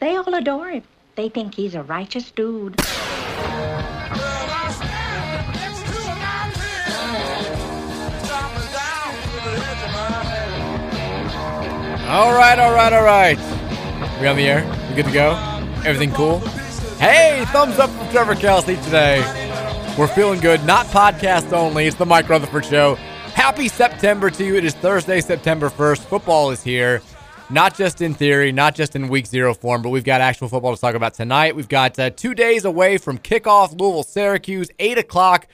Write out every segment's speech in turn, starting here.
they all adore him. They think he's a righteous dude. All right, all right, all right. We on the air? We good to go? Everything cool? Hey, thumbs up from Trevor Kelsey today. We're feeling good. Not podcast only. It's the Mike Rutherford Show. Happy September to you. It is Thursday, September 1st. Football is here. Not just in theory, not just in week zero form, but we've got actual football to talk about tonight. We've got uh, two days away from kickoff, Louisville, Syracuse, 8 o'clock.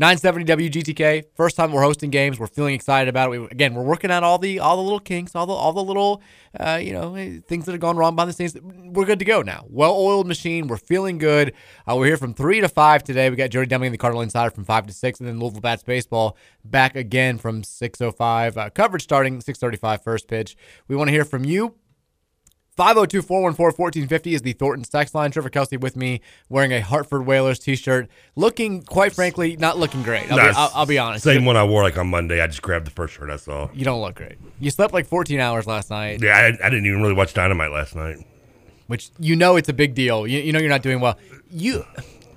970 WGTK. First time we're hosting games. We're feeling excited about it. We, again, we're working out all the all the little kinks, all the all the little uh, you know things that have gone wrong behind the scenes. We're good to go now. Well-oiled machine. We're feeling good. Uh, we're here from three to five today. We got Jody Demling, the Cardinal Insider, from five to six, and then Louisville Bats baseball back again from 6:05. Uh, coverage starting 6:35 first pitch. We want to hear from you. 502 414 1450 is the Thornton text line. Trevor Kelsey with me wearing a Hartford Whalers t shirt. Looking, quite frankly, not looking great. I'll, Nah, be, I'll, I'll be honest. Same one I wore like on Monday. I just grabbed the first shirt I saw. You don't look great. You slept like 14 hours last night, Yeah, I, I didn't even really watch Dynamite last night. which you know it's a big deal. You, you know you're not doing well. You.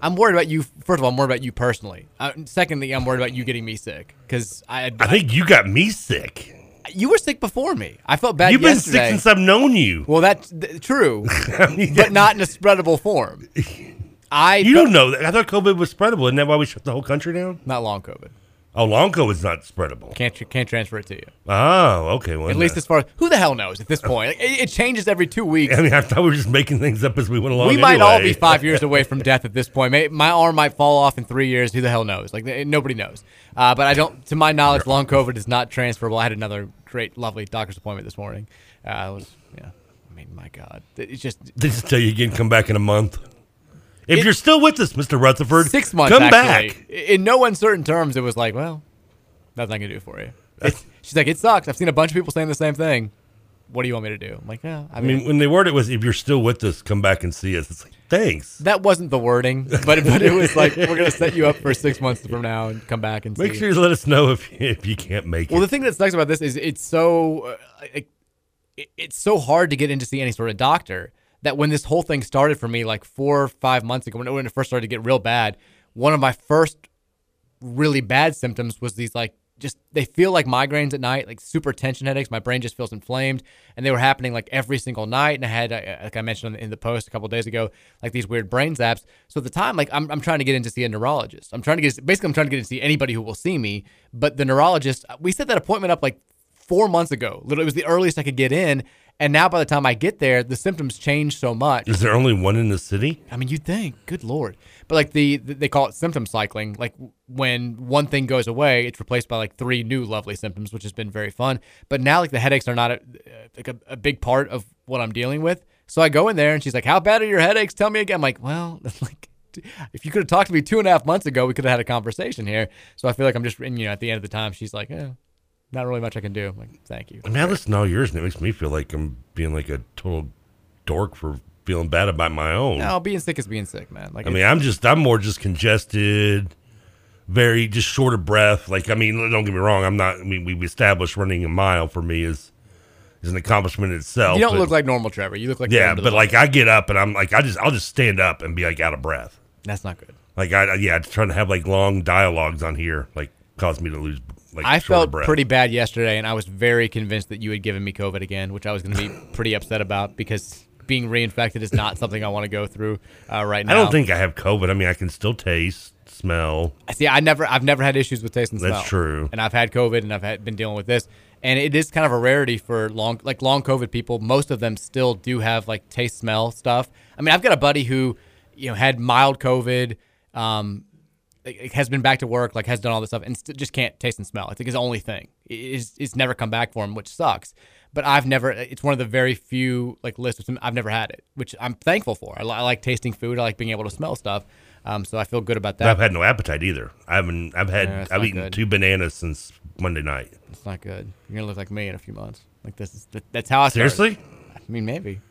I'm worried about you. First of all, I'm worried about you personally. Uh, secondly, I'm worried about you getting me sick because I, I think you got me sick. You were sick before me. I felt bad. You've been yesterday. sick since I've known you. Well, that's th- true, I mean, but not in a spreadable form. I You don't know that. I thought COVID was spreadable. Isn't that why we shut the whole country down? not long COVID. Oh, long is not spreadable. Can't tr- can't transfer it to you. Oh, okay. Well, At least as far as who the hell knows at this point. Like, It, it changes every two weeks. I mean, I thought we were just making things up as we went along. we might all be five years away from death at this point. May, my arm might fall off in three years. Who the hell knows? Like nobody knows. Uh, but I don't. To my knowledge, long COVID is not transferable. I had another great, lovely doctor's appointment this morning. Uh, was yeah. I mean, my God, it's just They just tell you again, come back in a month. If It- you're still with us, Mr. Rutherford, six months. come actually. back. In no uncertain terms, it was like, well, nothing I can do for you. It's, she's like, it sucks. I've seen a bunch of people saying the same thing. What do you want me to do? I'm like, yeah. I I mean, mean, when they word it was, if you're still with us, come back and see us. It's like, thanks. that wasn't the wording, but but it was like we're gonna set you up for six months from now and come back and see us. Make see. sure you let us know if if you can't make Well, it. Well, the thing that sucks about this is it's so uh, it, it's so hard to get in to see any sort of doctor that when this whole thing started for me like four or five months ago, when it, when it first started to get real bad, one of my first really bad symptoms was these like just they feel like migraines at night, like super tension headaches. My brain just feels inflamed, and they were happening like every single night. And I had, uh, like I mentioned in the post a couple days ago, like these weird brain zaps. So at the time, like I'm, I'm trying to get in to see a neurologist. I'm trying to get basically I'm trying to get in to see anybody who will see me. But the neurologist, we set that appointment up like four months ago. Literally, it was the earliest I could get in. And now by the time I get there, the symptoms change so much. Is there only one in the city? I mean, you'd think, good lord, but like the, the they call it symptom cycling. Like when one thing goes away, it's replaced by like three new lovely symptoms, which has been very fun. But now like the headaches are not a, like a, a big part of what I'm dealing with. So I go in there and she's like, "How bad are your headaches? Tell me again." I'm like, "Well, like." If you could have talked to me two and a half months ago, we could have had a conversation here. So I feel like I'm just, you know, at the end of the time, she's like, eh, not really much I can do. I'm like, thank you. I mean, I listen to all yours, and it makes me feel like I'm being like a total dork for feeling bad about my own. No, being sick is being sick, man. Like, I mean, I'm just, I'm more just congested, very just short of breath. Like, I mean, don't get me wrong. I'm not. I mean, we've established running a mile for me is is an accomplishment in itself. you don't but- look like normal Trevor. You look like yeah, but like I get up and I'm like I just I'll just stand up and be like out of breath. that's not good. Like I yeah, trying to have like long dialogues on here like caused me to lose like I felt breath. pretty bad yesterday, and I was very convinced that you had given me COVID again, which I was going to be pretty upset about because being reinfected is not something I want to go through uh, right now. I don't think I have COVID. I mean, I can still taste, smell. See, I never, I've never had issues with taste and smell. That's true. And I've had COVID, and I've had, been dealing with this, and it is kind of a rarity for long, like long COVID people. Most of them still do have like taste, smell stuff. I mean, I've got a buddy who, you know, had mild COVID. Um, like, has been back to work, like has done all this stuff, and st- just can't taste and smell. I think his only thing. It's, it's never come back for him, which sucks. But I've never. It's one of the very few like lists. I've never had it, which I'm thankful for. I, li- I like tasting food. I like being able to smell stuff. Um, so I feel good about that. But I've had no appetite either. I haven't. I've had. Yeah, I've eaten good. two bananas since Monday night. It's not good. You're gonna look like me in a few months. Like this is that, that's how I started. Seriously? I mean, maybe.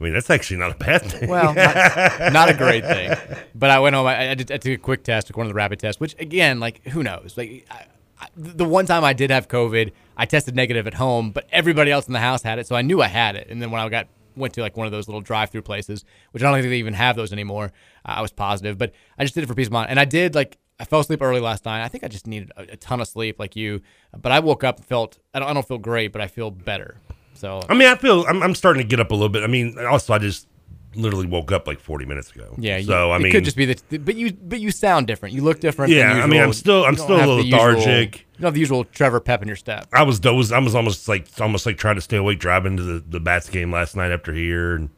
I mean, that's actually not a bad thing. Well, not, not a great thing. But I went home. I, I, did, I took a quick test, took one of the rapid tests. Which again, like who knows? Like I, I, the one time I did have COVID, I tested negative at home, but everybody else in the house had it, so I knew I had it. And then when I got went to like one of those little drive-through places, which I don't think they even have those anymore, uh, I was positive. But I just did it for peace of mind, and I did like. I fell asleep early last night. I think I just needed a, a ton of sleep, like you. But I woke up and felt. I don't, I don't feel great, but I feel better. So I mean, I feel I'm, I'm starting to get up a little bit. I mean, also I just literally woke up like 40 minutes ago. Yeah. You, So I mean it could just be the, but you, but you sound different. You look different. Yeah, Than I mean, I'm still- I'm still a little the usual- lethargic. you don't have the usual Trevor pep in your step. I was dozed. I was almost like almost like trying to stay awake driving to the the Bats game last night after here and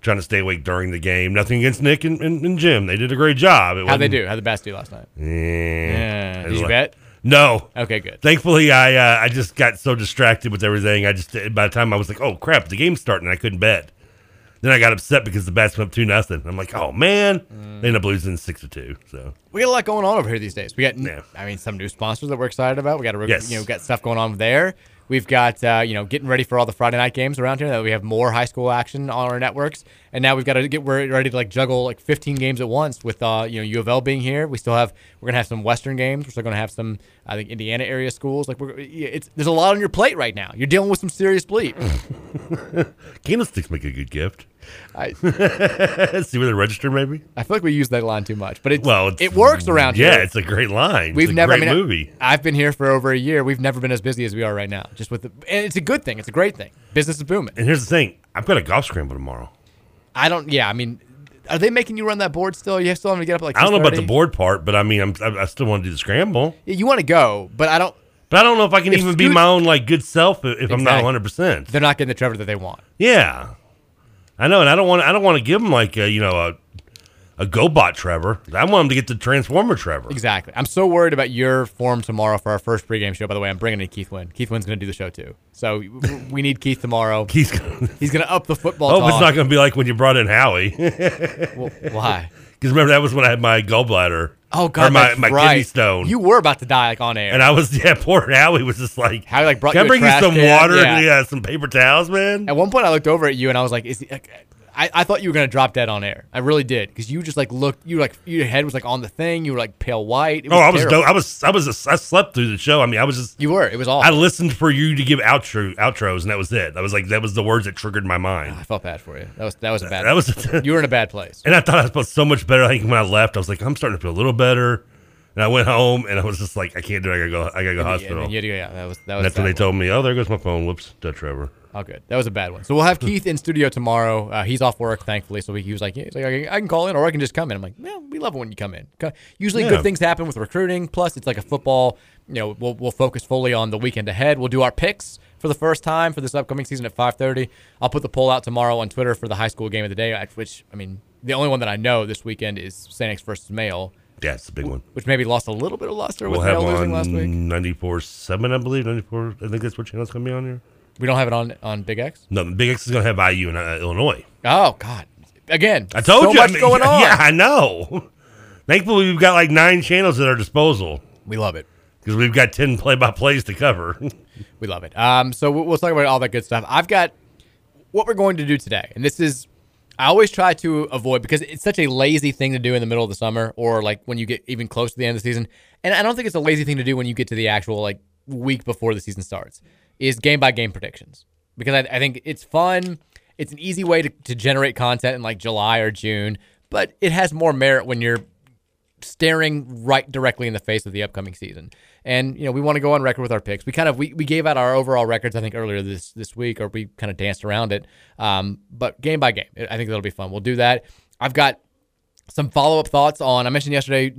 trying to stay awake during the game. Nothing against Nick and, and, and Jim. They did a great job. How'd they do? How'd the best do last night? Yeah. Yeah. Did you like- bet? No. Okay, good. Thankfully, I uh, I just got so distracted with everything. I just by the time I was like, oh crap, the game's starting, I couldn't bet. Then I got upset because the Bats went up two nothing. I'm like, oh man, Mm. they ended up losing six to two. So We got a lot going on over here these days. We got, I mean, some new sponsors that we're excited about. We got a, Yes. you know, got stuff going on there. We've got, uh, you know, getting ready for all the Friday night games around here. That we have more high school action on our networks, and now we've got to get we're ready to like juggle like 15 games at once. With uh, you know, U of L being here, we still have we're gonna have some Western games. We're still gonna have some, I think, Indiana area schools. Like we're, it's there's a lot on your plate right now. You're dealing with some serious bleep. candlesticks make a good gift. I see where they register, maybe. I feel like we use that line too much, but it Well, it works around yeah, here. Yeah, it's a great line. We've never great I mean, movie. I've been here for over a year. We've never been as busy as we are right now. Just with the, and it's a good thing. It's a great thing. Business is booming. And here's the thing: I've got a golf scramble tomorrow. I don't. Yeah, I mean, are they making you run that board still? You still having to get up like. I don't know about the board part, but I mean, I'm, I, I still want to do the scramble. Yeah, you want to go, but I don't. But I don't know if I can If even be my own like good self if, if I'm not Exactly. 100. percent They're not getting the Trevor that they want. Yeah, I know, and I don't want I don't want to give them like a, you know a GoBot Trevor. I want him to get the Transformer Trevor. Exactly. I'm so worried about your form tomorrow for our first pregame show. By the way, I'm bringing in Keith Wynn. Keith Wynn's going to do the show too. So we need Keith tomorrow. He's gonna, He's going to up the football. hope it's not going to be like when you brought in Howie. Well, why? Because remember that was when I had my gallbladder. Oh God, or my, my right. kidney stone. You were about to die like on air. and I was yeah, poor Howie was just like Howie, like, brought Can I you a bring you some can?" water Yeah. and yeah, some paper towels, man? At one point, I looked over at you and I was like, "Is he, I, I thought you were gonna drop dead on air. I really did because you just like looked. You like your head was like on the thing. You were like pale white. Oh, I was terrible. dope. I was I was I slept through the show. I mean, I was just You were. It was all. I listened for you to give outro outros, and that was it. That was like that was the words that triggered my mind. I felt bad for you. That was that was a bad. That was- you were in a bad place. And I thought I was so much better. I think when I left, I was like, I'm starting to feel a little better. And I went home, and I was just like, I can't do it. I gotta go. I gotta go Yeah, hospital. and to go- yeah, that was that was. And that's when they bad told me, oh, there goes my phone. Whoops, dead Trevor. Oh, good. That was a bad one. So we'll have Keith in studio tomorrow. Uh, he's off work, thankfully. So he, he was like, yeah, he's like, I can, call in or I can just come in. I'm like, yeah, we love it when you come in. Usually Yeah. good things happen with recruiting. Plus, it's like a football. You know, we'll, we'll focus fully on the weekend ahead. We'll do our picks for the first time for this upcoming season at 5:30. I'll put the poll out tomorrow on Twitter for the high school game of the day. Which I mean, the only one that I know this weekend is St. X versus Male, Yeah, it's a big one. which maybe lost a little bit of luster We'll with Male losing last week. 94 7, I believe. 94. I think that's what channel's going to be on here. We don't have it on on Big X. No, Big X is going to have IU in uh, Illinois. Oh God! Again, I told so you. I much mean, going on. Yeah, I know. Thankfully, we've got like nine channels at our disposal We love it. because we've got 10 play by plays to cover. We love it. Um, so we'll, we'll talk about all that good stuff. I've got what we're going to do today, and this is I always try to avoid because it's such a lazy thing to do in the middle of the summer or like when you get even close to the end of the season. And I don't think it's a lazy thing to do when you get to the actual like week before the season starts. Is game by game predictions because I, I think it's fun. It's an easy way to, to generate content in like July or June, but it has more merit when you're staring right directly in the face of the upcoming season. And you know, we want to go on record with our picks. We kind of we, we gave out our overall records, I think, earlier this this week, or we kind of danced around it. Um, but game by game, I think that'll be fun. We'll do that. I've got some follow up thoughts on. I mentioned yesterday.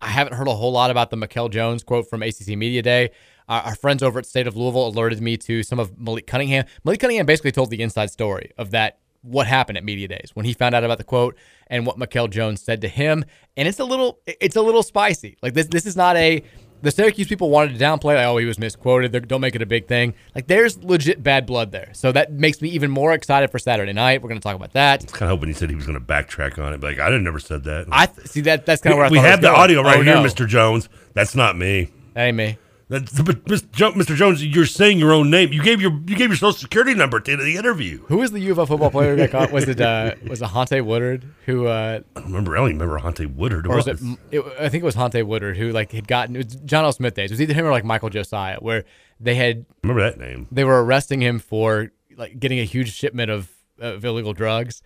I haven't heard a whole lot about the Mikel Jones quote from ACC Media Day. Our, our, friends over at State of Louisville alerted me to some of Malik Cunningham. Malik Cunningham basically told the inside story of that what happened at media days when he found out about the quote and what Mikel Jones said to him. And it's a little it's a little spicy. Like this this is not a the Syracuse people wanted to downplay like oh he was misquoted. They're, don't make it a big thing. Like there's legit bad blood there. So that makes me even more excited for Saturday night. We're going to talk about that. I was kind of hoping he said he was going to backtrack on it. But like I didn't never said that. I th- see that that's kind of where I we have the going. audio right oh, here, no. Mr. Jones. That's not me. That ain't me. That's, but Mr. Jones, you're saying your own name. You gave your you gave your social security number at the end of the interview. Who was the U of L football player who got caught? Was it uh, was it Hante Woodard who? Uh, I don't remember. I don't remember Hante Woodard. Or was it, it, I think it was Hante Woodard who like had gotten it was John L. Smith days. It was either him or like Michael Josiah, where they had remember that name. They were arresting him for like getting a huge shipment of, of illegal drugs,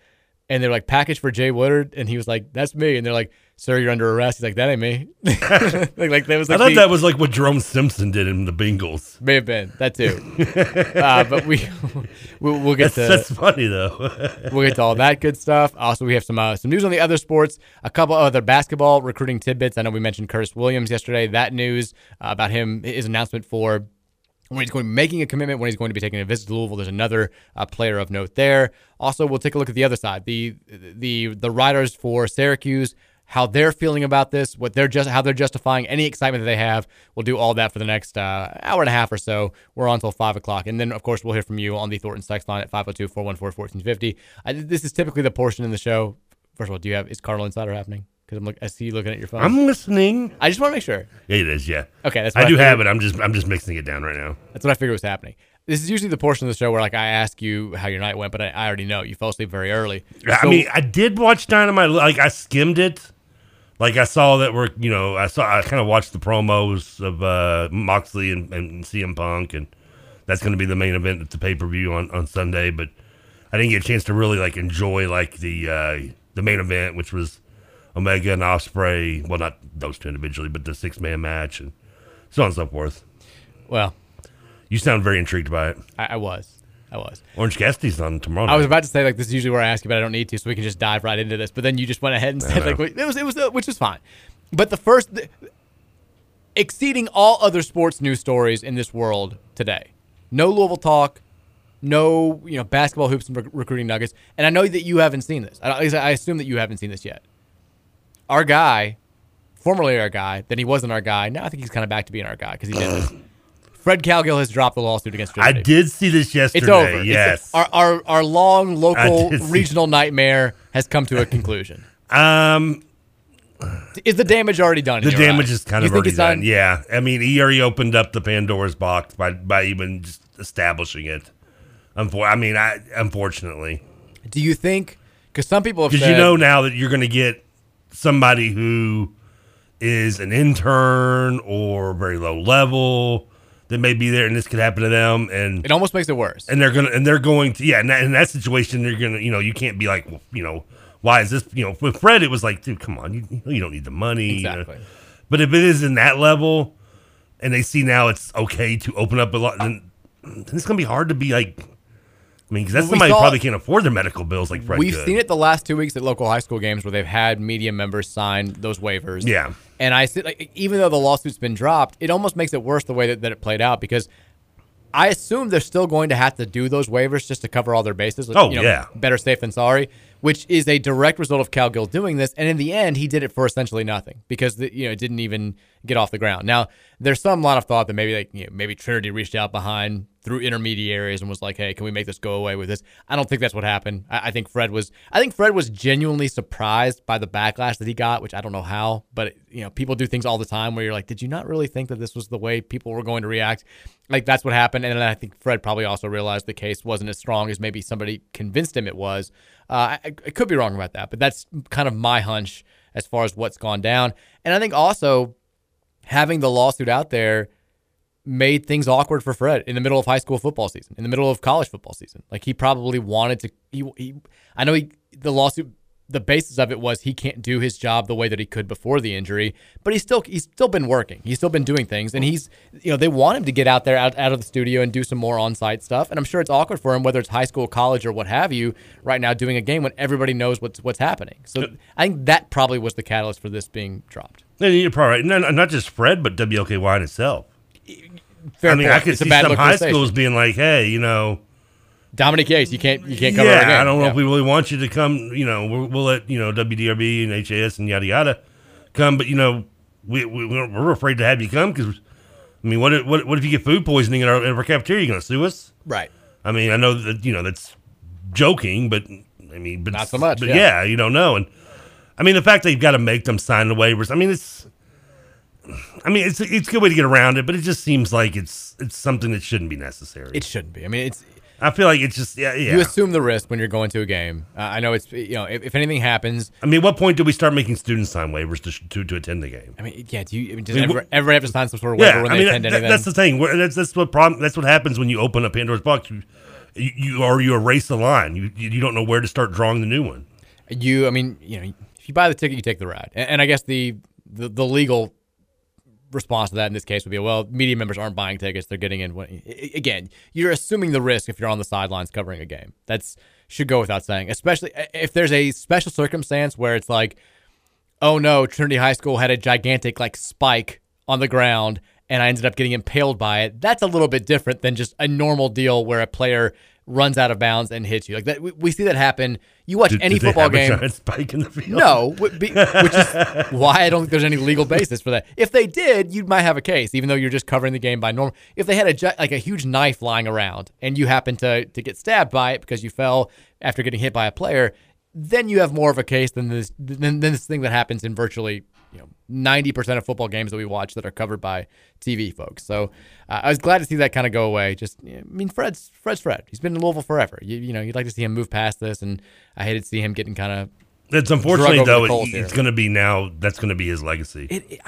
and they're like package for Jay Woodard, and he was like, "That's me," and they're like sir, you're under arrest. He's like, that ain't me. like, like that was. Like I thought the, that was like what Jerome Simpson did in the Bengals. May have been that too. uh, but we we'll, we'll get that's, to that's funny though. we'll get to all that good stuff. Also, we have some uh, some news on the other sports. A couple other basketball recruiting tidbits. I know we mentioned Curtis Williams yesterday. That news uh, about him, his announcement for when he's going to be making a commitment, when he's going to be taking a visit to Louisville. There's another uh, player of note there. Also, we'll take a look at the other side. The the the riders for Syracuse how they're feeling about this, what they're just how they're justifying any excitement that they have. We'll do all that for the next uh, hour and a half or so. We're on until five o'clock, and then of course we'll hear from you on the Thornton Sex line at 502-414-1450. I, this is typically the portion in the show. First of all, do you have is Cardinal Insider happening? Because I'm look, I see you looking at your phone. I'm listening. I just want to make sure. Yeah, it is. Yeah. Okay, that's I do I have it. I'm just I'm just mixing it down right now. That's what I figured was happening. This is usually the portion of the show where like I ask you how your night went, but I, I already know you fell asleep very early. I mean, I did watch Dynamite. Like I skimmed it. Like I saw that we're, you know, I saw, I kind of watched the promos of uh, Moxley and, and CM Punk, and that's going to be the main event at the pay per view on, on Sunday. But I didn't get a chance to really like enjoy like the uh, the main event, which was Omega and Osprey. Well, not those two individually, but the six man match and so on and so forth. Well, you sound very intrigued by it. I, I was. I was. Orange Cassidy's on tomorrow. Night. I was about to say like this is usually where I ask you, but I don't need to, so we can just dive right into this. But then you just went ahead and said like it was it was which is fine. But the first, the, exceeding all other sports news stories in this world today, no Louisville talk, no you know basketball hoops and rec- recruiting nuggets, and I know that you haven't seen this. I, I assume that you haven't seen this yet. Our guy, formerly our guy, then he wasn't our guy. Now I think he's kind of back to being our guy because he did this. Fred Cowgill has dropped the lawsuit against Trinity. I did see this yesterday. It's over. Yes. It's, our, our our long local regional nightmare has come to a conclusion. um, is the damage already done? The damage eyes? is kind you of already done. done. Yeah, I mean, he already opened up the Pandora's box by by even just establishing it. Unfor- I mean, I unfortunately. Do you think? Because some people have because you know now that you're going to get somebody who is an intern or very low level that may be there, and this could happen to them, and it almost makes it worse. And they're gonna, and they're going to, yeah. In that, in that situation, they're gonna, you know, you can't be like, well, you know, why is this, you know, with Fred, it was like, dude, come on, you, you don't need the money, exactly. You know? But if it is in that level, and they see now it's okay to open up a lot, then, then it's gonna be hard to be like. I mean, because that's somebody saw- probably can't afford their medical bills like Fred We've could. seen it the last two weeks at local high school games where they've had media members sign those waivers. Yeah. And I see, like, even though the lawsuit's been dropped, it almost makes it worse the way that, that it played out because I assume they're still going to have to do those waivers just to cover all their bases. Like, Oh, you know, yeah. Better safe than sorry, which is a direct result of Cowgill doing this. And in the end, he did it for essentially nothing because the, you know it didn't even get off the ground. Now, there's some lot of thought that maybe like you know, maybe Trinity reached out behind through intermediaries and was like, "Hey, can we make this go away with this?" I don't think that's what happened. I, I think Fred was. I think Fred was genuinely surprised by the backlash that he got, which I don't know how, but you know, people do things all the time where you're like, "Did you not really think that this was the way people were going to react?" Like that's what happened, and then I think Fred probably also realized the case wasn't as strong as maybe somebody convinced him it was. Uh, I, I could be wrong about that, but that's kind of my hunch as far as what's gone down. And I think also having the lawsuit out there made things awkward for Fred in the middle of high school football season, in the middle of college football season. Like he probably wanted to. He, he I know he the lawsuit the basis of it was he can't do his job the way that he could before the injury, but he's still he's still been working. He's still been doing things, and he's you know they want him to get out there out, out of the studio and do some more on site stuff. And I'm sure it's awkward for him, whether it's high school, college, or what have you, right now doing a game when everybody knows what's what's happening. So I think that probably was the catalyst for this being dropped. And you're probably right. No, not just Fred, but WLKY itself. Fair I mean, point. I could It's see some look for the high schools being like, "Hey, you know, Dominic Yates, you can't you can't cover yeah, game. I don't know Yeah. if we really want you to come. You know, we'll, we'll let you know WDRB and HAS and yada yada come, but you know, we, we we're afraid to have you come because, I mean, what if, what what if you get food poisoning in our, in our cafeteria? You going to sue us? Right. I mean, I know that you know that's joking, but I mean, but Not so much, But yeah. yeah. you don't know, and I mean, the fact they've got to make them sign the waivers. I mean, it's. I mean, it's it's a good way to get around it, but it just seems like it's it's something that shouldn't be necessary. It shouldn't be. I mean, it's I feel like it's just yeah yeah. you assume the risk when you're going to a game. Uh, I know it's you know if, if anything happens. I mean, what point do we start making students sign waivers to to, to attend the game? I mean, yeah. Do you I mean, does I mean, ever, wh- ever have to sign some sort of waiver Yeah, when I they mean attend that- anything? that's the thing. We're- That's that's what problem. That's what happens when you open up Pandora's box. You, you, you or you erase the line. You you you don't know where to start drawing the new one. you I mean, you know, if you buy the ticket, you take the ride. And, and I guess the, the the legal response to that in this case would be, well, media members aren't buying tickets; they're getting in. Again, you're assuming the risk if you're on the sidelines covering a game. That's should go without saying, especially uh, if there's a special circumstance where it's like, oh no, Trinity High School had a gigantic like spike on the ground and I ended up getting impaled by it. That's a little bit different than just a normal deal where a player runs out of bounds and hits you. Like that, we, we see that happen. You watch Did- any did football game. spike in the field? No, be- which is why I don't think there's any legal basis for that. If they did, you might have a case, even though you're just covering the game by normal. If they had a like a huge knife lying around and you happen to to get stabbed by it because you fell after getting hit by a player, then you have more of a case than this than, than this thing that happens in virtually you know ninety percent of football games that we watch that are covered by TV folks. So uh, I was glad to see that kind of go away. Just I mean, Fred's Fred's Fred. He's been in Louisville forever. You you know you'd like to see him move past this, and I hated to see him getting kind of. It's unfortunately though. It, it's going to be now. That's going to be his legacy. It,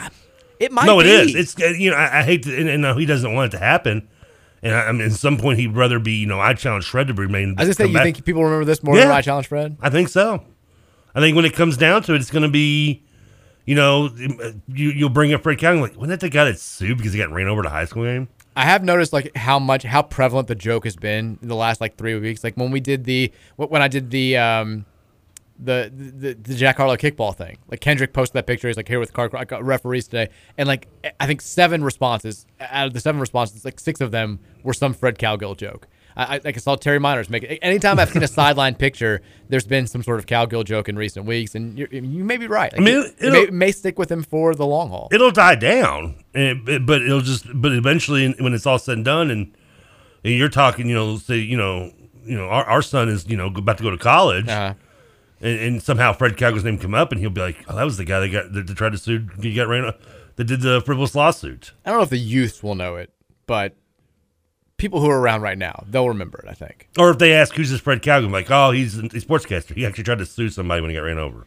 it might no, it be. is. It's uh, you know I, I hate to, and, and he doesn't want it to happen. And I, I mean, at some point he'd rather be you know I challenge Fred to remain. I gonna say, you back. think people remember this more than I challenge Fred? I think so. I think when it comes down to it, it's going to be, you know, you you'll bring up Fred County like, wasn't that the guy that sued because he got ran over a high school game? I have noticed like how much how prevalent the joke has been in the last like three weeks. Like when we did the when I did the um the the, the Jack Harlow kickball thing. Like Kendrick posted that picture. He's like here with car I got referees today, and like I think seven responses out of the seven responses, like six of them were some Fred Cowgill joke. I, I, like I saw Terry Meiners make it. Anytime I've seen a sideline picture, there's been some sort of Cowgill joke in recent weeks, and you're, you may be right. Like, I mean, it, it may, may stick with him for the long haul. It'll die down, it- but it'll just but eventually when it's all said and done, and, and you're talking, you know, say you know, you know, our, our son is you know about to go to college. Uh-huh. And, and somehow Fred Cowgill's name come up, and he'll be like, "Oh, that was the guy that got that, that tried to sue. He got ran. That did the frivolous lawsuit." I don't know if the youth will know it, but people who are around right now, they'll remember it. I think. Or if they ask who's this Fred Cowgill, like, oh, he's a sportscaster. He actually tried to sue somebody when he got ran over.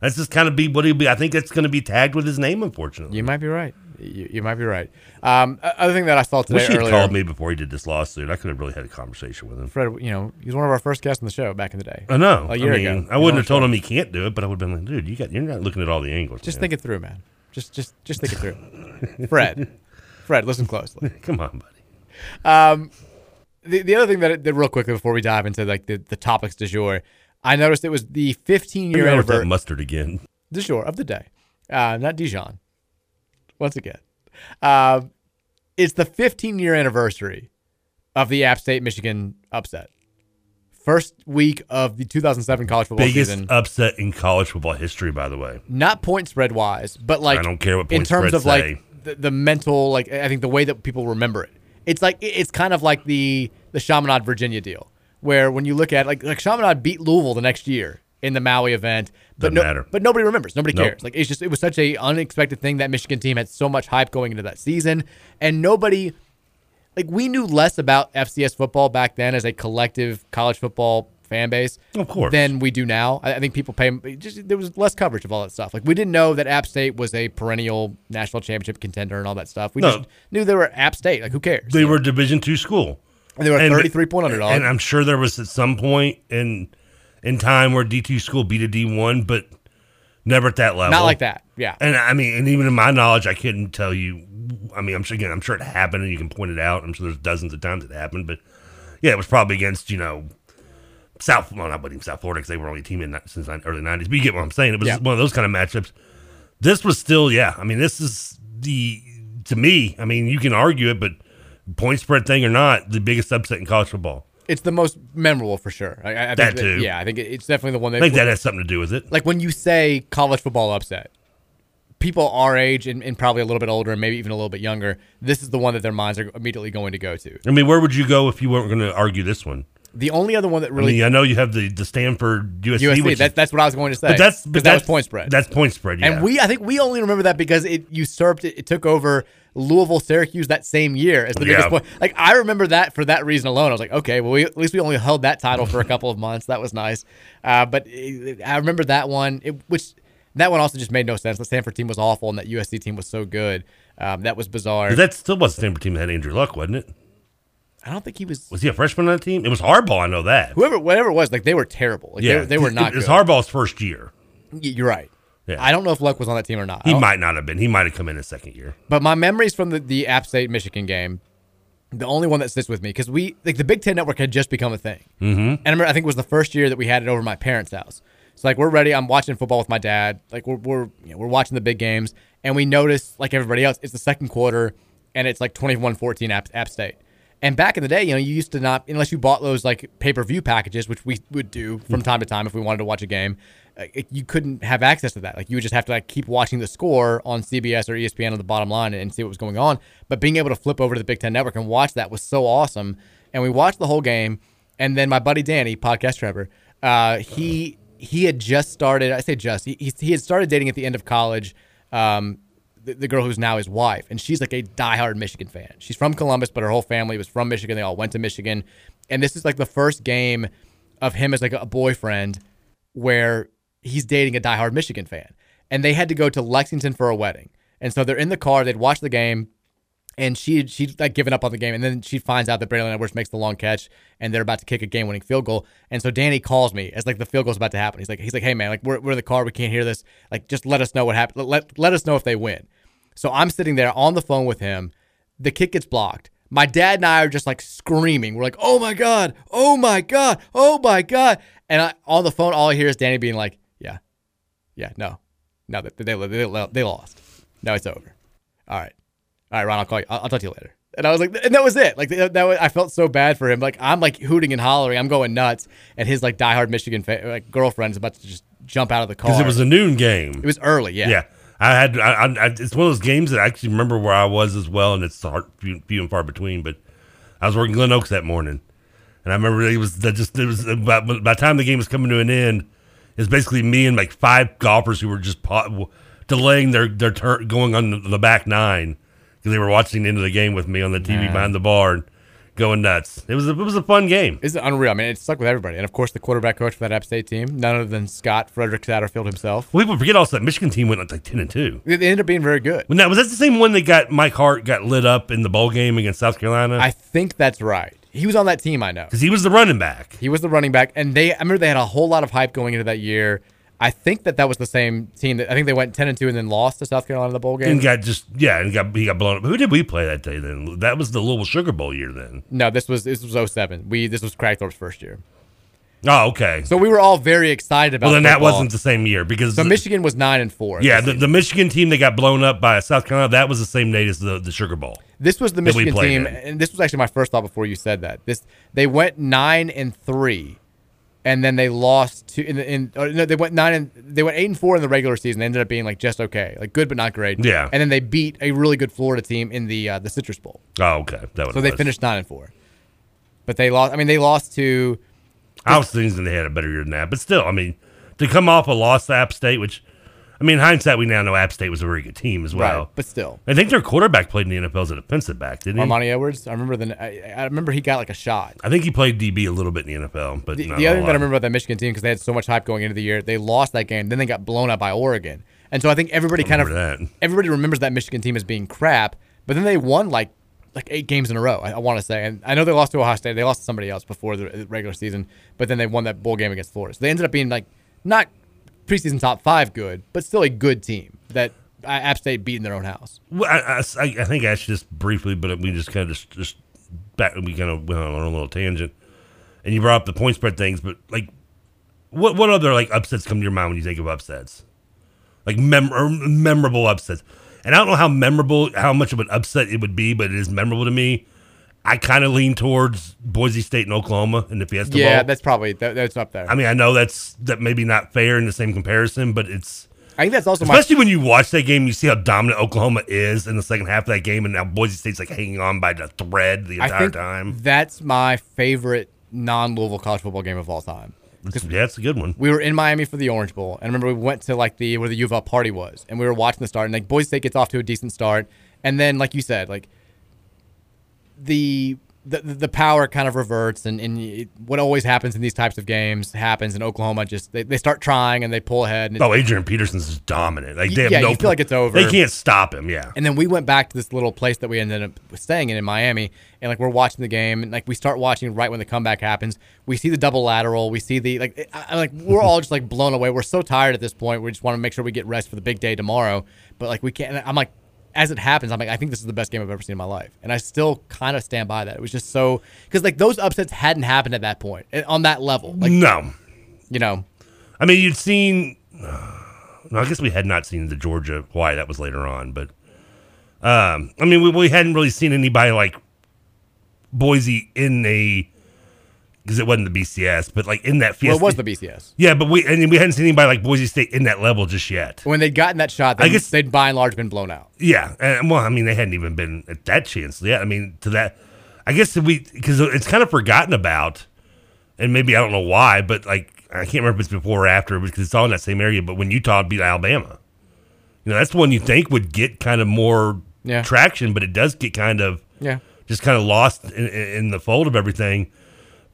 That's just kind of be what he'll be. I think that's going to be tagged with his name, unfortunately. You might be right. You, you might be right. Um, other thing that I saw today Wish earlier, called me before he did this lawsuit. I could have really had a conversation with him. Fred, you know, he was one of our first guests on the show back in the day. I know. a year I mean, ago. I He was on wouldn't have told him he can't do it, but I would have been like, dude, you got you're not looking at all the angles. Just man. think it through, man. Just, just, just think it through. Fred, Fred, listen closely. Come on, buddy. Um, the the other thing that, that real quickly before we dive into like the, the topics du jour, I noticed it was the 15 year anniversary mustard again. du jour of the day, uh, not Dijon. Once again, um, it's the 15 year anniversary of the App State Michigan upset. First week of the 2007 college football Biggest season. upset in college football history, by the way. not point spread wise, but like I don't care what in terms of like say. the, the mental, like I think the way that people remember it. It's like it's kind of like the the Chaminade Virginia deal, where when you look at like like Chaminade beat Louisville the next year in the Maui event, but Doesn't no, matter. but nobody remembers, nobody Nope. cares. Like it's just it was such a unexpected thing that Michigan team had so much hype going into that season, and nobody like we knew less about FCS football back then as a collective college football fan base, Of course. than we do now. I, I think people pay just there was less coverage of all that stuff. Like we didn't know that App State was a perennial national championship contender and all that stuff. We No. just knew they were App State. Like who cares? They were Division two school. And they were And- 33 point underdog. And I'm sure there was at some point, and in time where D two school beat a D one, but never at that level. Not like that. Yeah. And I mean, and even in my knowledge, I couldn't tell you. I mean, I'm sure again, I'm sure it happened, and you can point it out. I'm sure there's dozens of times it happened, but yeah, it was probably against you know South. Well, not even South Florida because they were only a team in that since the early '90s. But you get what I'm saying. It was Yeah. one of those kind of matchups. This was still, yeah. I mean, this is the to me. I mean, you can argue it, but point spread thing or not, the biggest upset in college football. It's the most memorable for sure. I, I think That too. Yeah, I think it's definitely the one that. I think that has something to do with it. like when you say college football upset, people our age and, and probably a little bit older and maybe even a little bit younger, this is the one that their minds are immediately going to go to. I mean, where would you go if you weren't going to argue this one? The only other one that really I mean, I know you have the the Stanford USC, USC. which That, is, that's what I was going to say. but that's but that that's was point spread. That's point spread. Yeah. And we, I think we only remember that because it usurped, it, it took over Louisville, Syracuse that same year as the Yeah. biggest point. Like I remember that for that reason alone. I was like, okay, well, we, at least we only held that title for a couple of months. That was nice. Uh, but it, I remember that one, it, which that one also just made no sense. The Stanford team was awful, and that USC team was so good. Um, that was bizarre. But that still was the Stanford team that had Andrew Luck, wasn't it? I don't think he was. Was he a freshman on the team? It was Harbaugh. I know that. Whoever, whatever it was, like they were terrible. Like, yeah, they, they were not. It was good. Harbaugh's first year. You're right. Yeah. I don't know if Luck was on that team or not. He might not have been. He might have come in his second year. But my memories from the, the App State Michigan game, the only one that sits with me because we like the Big Ten Network had just become a thing, mm-hmm. and I remember I think it was the first year that we had it over my parents' house. So like we're ready. I'm watching football with my dad. Like we're we're you know, we're watching the big games, and we notice like everybody else, it's the second quarter, and it's like 21-14 App, App State. And back in the day, you know, you used to not unless you bought those like pay per view packages, which we would do from time to time if we wanted to watch a game. it- You couldn't have access to that. Like you would just have to like keep watching the score on CBS or ESPN on the bottom line and see what was going on. But being able to flip over to the Big Ten Network and watch that was so awesome. And we watched the whole game. And then my buddy Danny, podcast Trevor, uh, he he had just started. I say just he he, he had started dating at the end of college. Um, the, the girl who's now his wife, and she's like a diehard Michigan fan. She's from Columbus, but her whole family was from Michigan. They all went to Michigan, and this is like the first game of him as like a boyfriend where he's dating a diehard Michigan fan. And they had to go to Lexington for a wedding, and so they're in the car. They'd watch the game, and she she'd like given up on the game, and then she finds out that Braylon Edwards makes the long catch, and they're about to kick a game-winning field goal. And so Danny calls me as like the field goal's about to happen. He's like, he's like, hey man, like we're, we're in the car, we can't hear this. Like just let us know what happened. Let let us know if they win. So I'm sitting there on the phone with him. The kick gets blocked. My dad and I are just like screaming. We're like, oh my god, oh my god, oh my god. And I, on the phone, all I hear is Danny being like, yeah, yeah, no, no, they they, they, they lost. No, it's over. All right, all right, Ron, I'll call you. I'll, I'll talk to you later. And I was like, and that was it. Like that, that was, I felt so bad for him. Like I'm like hooting and hollering. I'm going nuts, and his like diehard Michigan fa- like girlfriend's about to just jump out of the car. Because it was a noon game. It was early. Yeah. Yeah. I had, I, I, it's one of those games that I actually remember where I was as well, and it's hard, few, few and far between. But I was working Glen Oaks that morning, and I remember it was that just it was about by the time the game was coming to an end, it's basically me and like five golfers who were just pa- delaying their their turn going on the, back nine because they were watching the end of the game with me on the TV Man. behind the bar and going nuts. It was a, it was a fun game. It's unreal. I mean, it stuck with everybody. And of course, the quarterback coach for that App State team, none other than Scott Frederick Satterfield himself. Well, people forget also that Michigan team went like ten and two. They ended up being very good. When that was that the same one that got Mike Hart got lit up in the bowl game against South Carolina? I think that's right. He was on that team, I know. because he was the running back. He was the running back, and they. I remember they had a whole lot of hype going into that year. I think that that was the same team. That I think they went ten and two and then lost to South Carolina in the bowl game. And got just yeah, and got he got blown up. Who did we play that day then? That was the Louisville Sugar Bowl year then. no, this was this was 07. We this was Kragthorpe's first year, Oh, okay. so we were all very excited about. well, then that wasn't the same year because So the- Michigan was nine and four. yeah, the, the Michigan team that got blown up by South Carolina that was the same date as the, the Sugar Bowl. This was the Michigan team, in. and this was actually my first thought before you said that. This they went nine and three, and then they lost to in, in no, they went nine and they went eight and four in the regular season. They ended up being like just okay, like good but not great. Yeah. and then they beat a really good Florida team in the uh, the Citrus Bowl. Oh, okay. That was So they finished nine and four, but they lost. I mean, they lost to I was thinking they had a better year than that, but still, I mean, to come off a loss to App State, which I mean, hindsight, we now know App State was a very good team as well. right, but still. I think their quarterback played in the NFL as a defensive back, didn't he? Armani Edwards. I remember the. I, I remember he got like a shot. I think he played DB a little bit in the NFL, but The, not the other thing that I remember about that Michigan team because they had so much hype going into the year, they lost that game. Then they got blown out by Oregon, and so I think everybody I kind of that. everybody remembers that Michigan team as being crap. But then they won like like eight games in a row. I, I want to say, and I know they lost to Ohio State. They lost to somebody else before the regular season, but then they won that bowl game against Florida. So they ended up being like not preseason top five good, but still a good team that uh, App State beat in their own house. Well, I, I, I think I should just briefly, but we just kind of just, just back. We kind of went on a little tangent, and you brought up the point spread things. But like, what what other like upsets come to your mind when you think of upsets? Like mem- or memorable upsets. And I don't know how memorable, how much of an upset it would be, but it is memorable to me. I kind of lean towards Boise State and Oklahoma in the Fiesta Bowl. Yeah, that's probably that, that's up there. I mean, I know that's that maybe not fair in the same comparison, but it's. I think that's also my especially my, when you watch that game, you see how dominant Oklahoma is in the second half of that game, and now Boise State's like hanging on by the thread the entire time. That's my favorite non-Louisville college football game of all time. Yeah, it's a good one. We were in Miami for the Orange Bowl, and I remember we went to like the where the U of L party was, and we were watching the start, and like Boise State gets off to a decent start, and then like you said, like the the, the power kind of reverts, and, and it, what always happens in these types of games happens in Oklahoma. Just they, they start trying and they pull ahead. And oh, Adrian Peterson's is dominant. Like they have yeah, no, you feel like it's over. They can't stop him. Yeah. And then we went back to this little place that we ended up staying in in Miami, and like we're watching the game, and like we start watching right when the comeback happens. We see the double lateral. We see the like, I, like we're all just like blown away. We're so tired at this point. We just want to make sure we get rest for the big day tomorrow. But like we can't. I'm like as it happens, I'm like, I think this is the best game I've ever seen in my life, and I still kind of stand by that. It was just so because like those upsets hadn't happened at that point eh, on that level. Like, no, you know, I mean, you'd seen. No, I guess we had not seen the Georgia. Why that was later on, but um, I mean, we, we hadn't really seen anybody like Boise in a because it wasn't the BCS, but like in that Fiesta. Well, it was the BCS. Yeah, but we and we hadn't seen anybody like Boise State in that level just yet. When they'd gotten that shot, I guess they'd by and large been blown out. Yeah, and well, I mean, they hadn't even been at that chance yet. I mean, to that, I guess we because it's kind of forgotten about, and maybe I don't know why, but like I can't remember if it's before or after because it's all in that same area. But when Utah beat Alabama, you know, that's the one you think would get kind of more yeah. traction, but it does get kind of yeah just kind of lost in, in the fold of everything.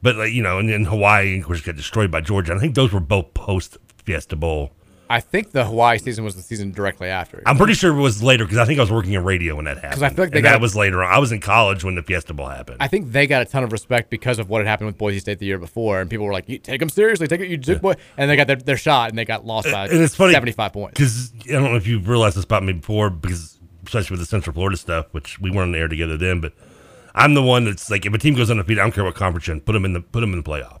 But like you know, and then Hawaii, of course, got destroyed by Georgia. I think those were both post Fiesta Bowl. I think the Hawaii season was the season directly after. I'm pretty sure it was later because I think I was working in radio when that happened. Because I feel like that was later on. I was in college when the Fiesta Bowl happened. I think they got a ton of respect because of what had happened with Boise State the year before, and people were like, "You "Take them seriously, take it, you Duke yeah. boy," and they got their, their shot and they got lost by and it's funny 75 points. Because I don't know if you've realized this about me before, because especially with the Central Florida stuff, which we weren't on the air together then, but I'm the one that's like, if a team goes undefeated, I don't care what conference you're in, put them in the put them in the playoff.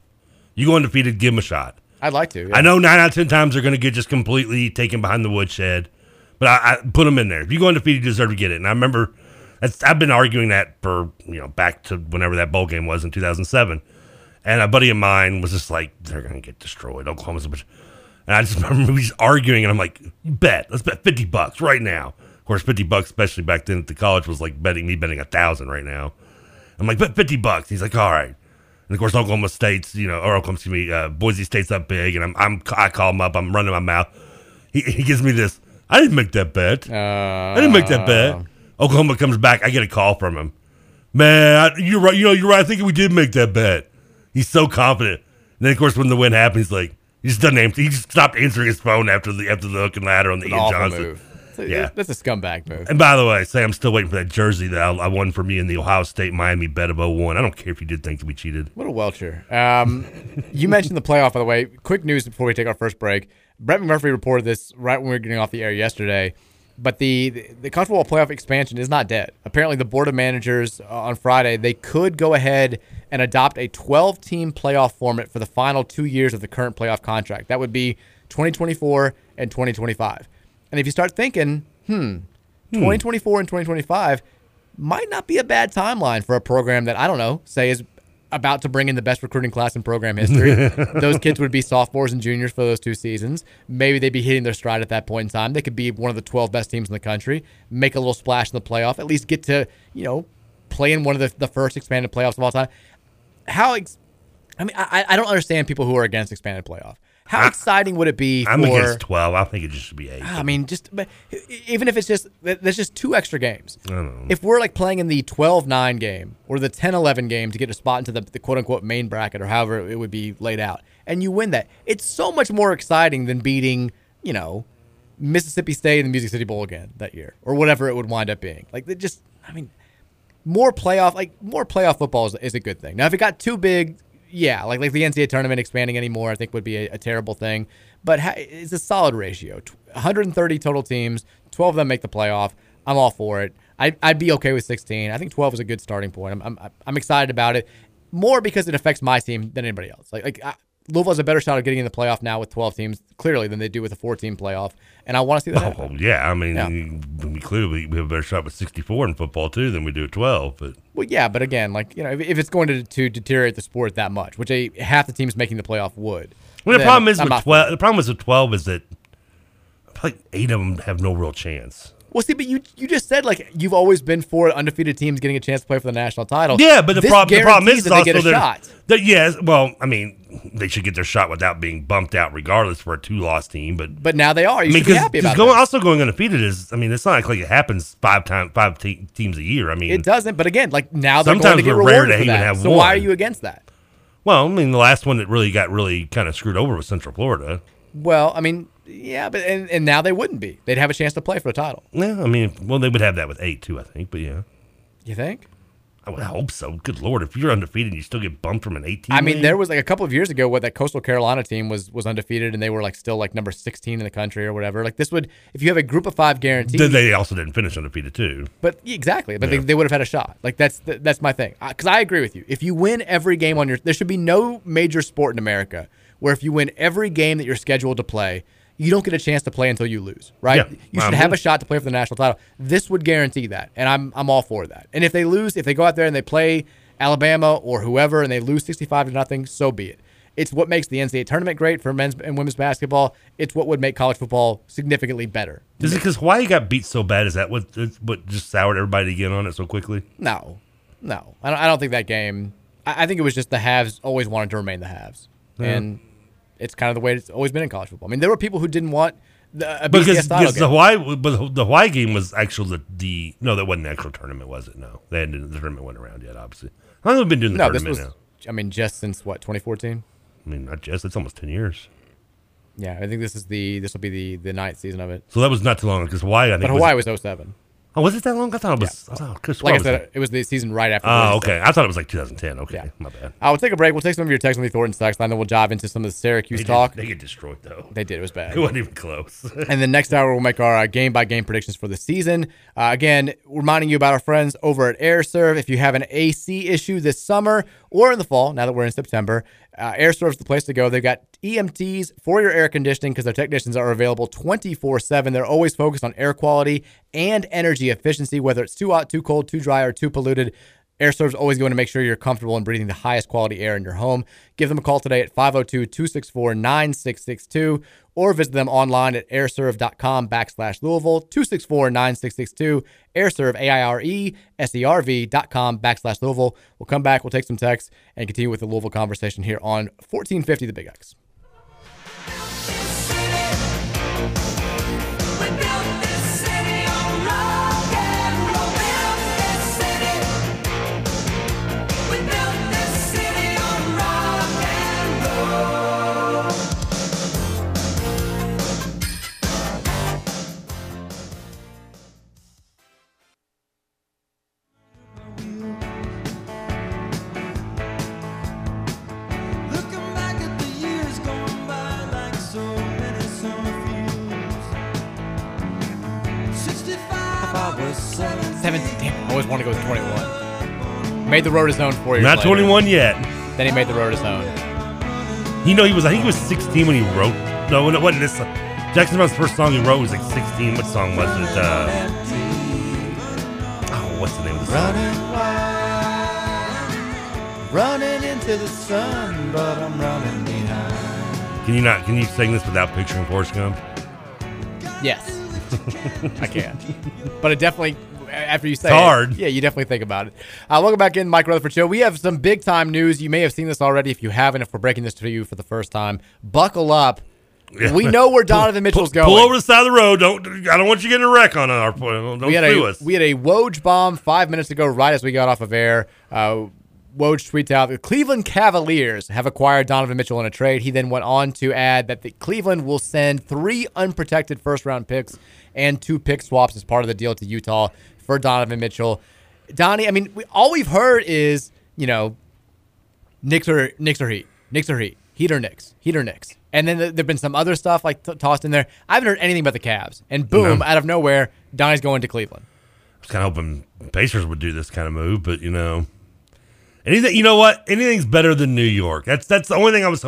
You go undefeated, give them a shot. I'd like to. Yeah. I know nine out of ten times they're going to get just completely taken behind the woodshed, but I, I, put them in there. If you go undefeated, you deserve to get it. And I remember I've been arguing that for you know back to whenever that bowl game was in 2007. And a buddy of mine was just like, they're going to get destroyed. Oklahoma's a bunch. And I just remember we just arguing, and I'm like, bet, let's bet 50 bucks right now. Of course, 50 bucks, especially back then at the college, was like betting me betting a thousand right now. I'm like, bet 50 bucks. He's like, all right. And of course, Oklahoma State's, you know, or Oklahoma, excuse me, uh, Boise State's up big, and I'm, I'm, I call him up, I'm running my mouth. He, he gives me this. I didn't make that bet. Uh, I didn't make that bet. Oklahoma comes back. I get a call from him. Man, I, you're right. You know, you're right. I think we did make that bet. He's so confident. And then, of course, when the win happens, like, he just doesn't answer. He just stopped answering his phone after the after the hook and ladder on the Ian Johnson. Move. Yeah, that's a scumbag move. And by the way, say I'm still waiting for that jersey that I, I won for me in the Ohio State Miami bet of 01. I don't care if you did think that we cheated. What a welcher. Um, you mentioned the playoff, by the way. Quick news before we take our first break. Brett McMurphy reported this right when we were getting off the air yesterday. But the, the, the college football playoff expansion is not dead. Apparently, the board of managers uh, on Friday they could go ahead and adopt a 12 team playoff format for the final two years of the current playoff contract. That would be 2024 and 2025. And if you start thinking, hmm, 2024 and 2025 might not be a bad timeline for a program that I don't know, say is about to bring in the best recruiting class in program history. those kids would be sophomores and juniors for those two seasons. Maybe they'd be hitting their stride at that point in time. They could be one of the 12 best teams in the country, make a little splash in the playoff, at least get to, you know, play in one of the, the first expanded playoffs of all time. How, ex- I mean, I, I don't understand people who are against expanded playoff. How I, exciting would it be? I'm for, against twelve. I think it just should be eight. Ah, I mean, just even if it's just there's just two extra games. If we're like playing in the 12-9 game or the 10-11 game to get a spot into the, the quote unquote main bracket or however it would be laid out, and you win that, it's so much more exciting than beating you know Mississippi State in the Music City Bowl again that year or whatever it would wind up being. Like they just, I mean, more playoff, like more playoff football is, is a good thing. Now, if it got too big, yeah, like like the NCAA tournament expanding anymore, I think would be a, a terrible thing. But ha- it's a solid ratio. 130 total teams, 12 of them make the playoff. I'm all for it. I, I'd be okay with 16. I think 12 is a good starting point. I'm, I'm, I'm excited about it more because it affects my team than anybody else. Like like I, Louisville has a better shot of getting in the playoff now with 12 teams clearly than they do with a 14 playoff, and I want to see that. Oh, yeah. I mean, Yeah. we clearly we have a better shot with 64 in football too than we do at 12. But Well, yeah, but again, like you know, if, if it's going to, to deteriorate the sport that much, which a half the teams making the playoff would. well, the problem is I'm with 12. The problem is with 12 is that like eight of them have no real chance. Well, see, but you you just said like you've always been for undefeated teams getting a chance to play for the national title. Yeah, but the, prob- the problem is that they also get a shot. that- yes, well, I mean, they should get their shot without being bumped out, regardless for a two-loss team. But But now they are. You I mean, should be happy about going, that. also going undefeated is, I mean, it's not like it happens five times, five te- teams a year. I mean, It doesn't, but again, like now they're going Sometimes to get rare to even that. have so why are you against that? well, I mean, the last one that really got really kind of screwed over was Central Florida. Well, I mean, yeah, but and, and now they wouldn't be. They'd have a chance to play for the title. Yeah, I mean, well, they would have that with eight too, I think. But yeah, You think? I would hope so. Good lord, if you're undefeated and you still get bumped from an eighteen, I mean, there was like a couple of years ago what that Coastal Carolina team was was undefeated and they were like still like number 16 in the country or whatever. Like this would if you have a group of 5 guaranteed. They also didn't finish undefeated too. But exactly, but Yeah. they, they would have had a shot. Like that's th- that's my thing. Because I agree with you. If you win every game on your, there should be no major sport in America where if you win every game that you're scheduled to play, you don't get a chance to play until you lose. Right? Yeah. You should Um, have a shot to play for the national title. This would guarantee that, and I'm I'm all for that. And if they lose, if they go out there and they play Alabama or whoever and they lose 65 to nothing, so be it. It's what makes the NCAA tournament great for men's and women's basketball. It's what would make college football significantly better. Is it because Hawaii got beat so bad? Is that what what just soured everybody to get on it so quickly? No, no, I don't, I don't think that game. I, I think it was just the halves always wanted to remain the halves, Yeah. and it's kind of the way it's always been in college football. I mean, there were people who didn't want the, Because, because the. Hawaii, but the Hawaii game was actually the, the no, that wasn't the actual tournament, was it? No, they hadn't, the tournament wasn't around yet. Obviously, how long have we been doing the no, this tournament was. now? I mean, just since what 2014. I mean, not just. It's almost ten years. Yeah, I think this is the this will be the the ninth season of it. So that was not too long because Hawaii. I think But Hawaii was 07. Oh, was it that long? I thought it was. I thought, Chris, Like I said, it? it was the season right after. Oh, okay. I thought it was like 2010. Okay, my bad. Uh, we'll take a break. We'll take some of your text on the Thornton text line, then we'll dive into some of the Syracuse They did- talk. they get destroyed though. They did. It was bad. It wasn't even close. and then next hour, we'll make our game by game predictions for the season. Uh, again, reminding you about our friends over at Aire Serv. If you have an AC issue this summer or in the fall, now that we're in September, uh, Aire Serv's the place to go. They've got EMTs for your air conditioning because their technicians are available 24 7. They're always focused on air quality and energy efficiency, whether it's too hot, too cold, too dry, or too polluted. Aire Serv's always going to make sure you're comfortable and breathing the highest quality air in your home. Give them a call today at 502 264 9662 or visit them online at aireserv.com backslash Louisville 264 9662. Aire Serv, A I R E S E R V dot com backslash Louisville. We'll come back, we'll take some texts, and continue with the Louisville conversation here on 1450 The Big X. always want to go with 21. Made the road his own four years Not later. 21 yet. Then he made the road his own. You know, he was. I think he was 16 when he wrote. No, it wasn't this. Jackson Browne's first song he wrote was like 16. What song was it? Uh, oh, what's the name of the song? Running into the sun, but I'm running behind. Can you not? Can you sing this without picturing Forrest Gump? Yes, I can. But it definitely, after you say It's it, yeah, you definitely think about it. Uh, welcome back in, Mike Rutherford Show. We have some big time news. You may have seen this already. If you haven't, if we're breaking this to you for the first time, buckle up. We know where Donovan Mitchell's pull, going. Pull over to the side of the road. Don't. I don't want you getting a wreck on our. Don't we had sue a us. we had a Woj bomb five minutes ago, right as we got off of air. Uh, Woj tweets out the Cleveland Cavaliers have acquired Donovan Mitchell in a trade. He then went on to add that the Cleveland will send three unprotected first round picks and two pick swaps as part of the deal to Utah for Donovan Mitchell. Donnie, I mean, we, all we've heard is, you know, Knicks or Knicks or Heat, Knicks or Heat, Heat or Knicks, Heat or Knicks, and then there've been some other stuff like t- tossed in there. I haven't heard anything about the Cavs, and boom, No. out of nowhere, Donnie's going to Cleveland. I was kind of hoping Pacers would do this kind of move, but you know, anything. You know what? Anything's better than New York. That's that's the only thing I was.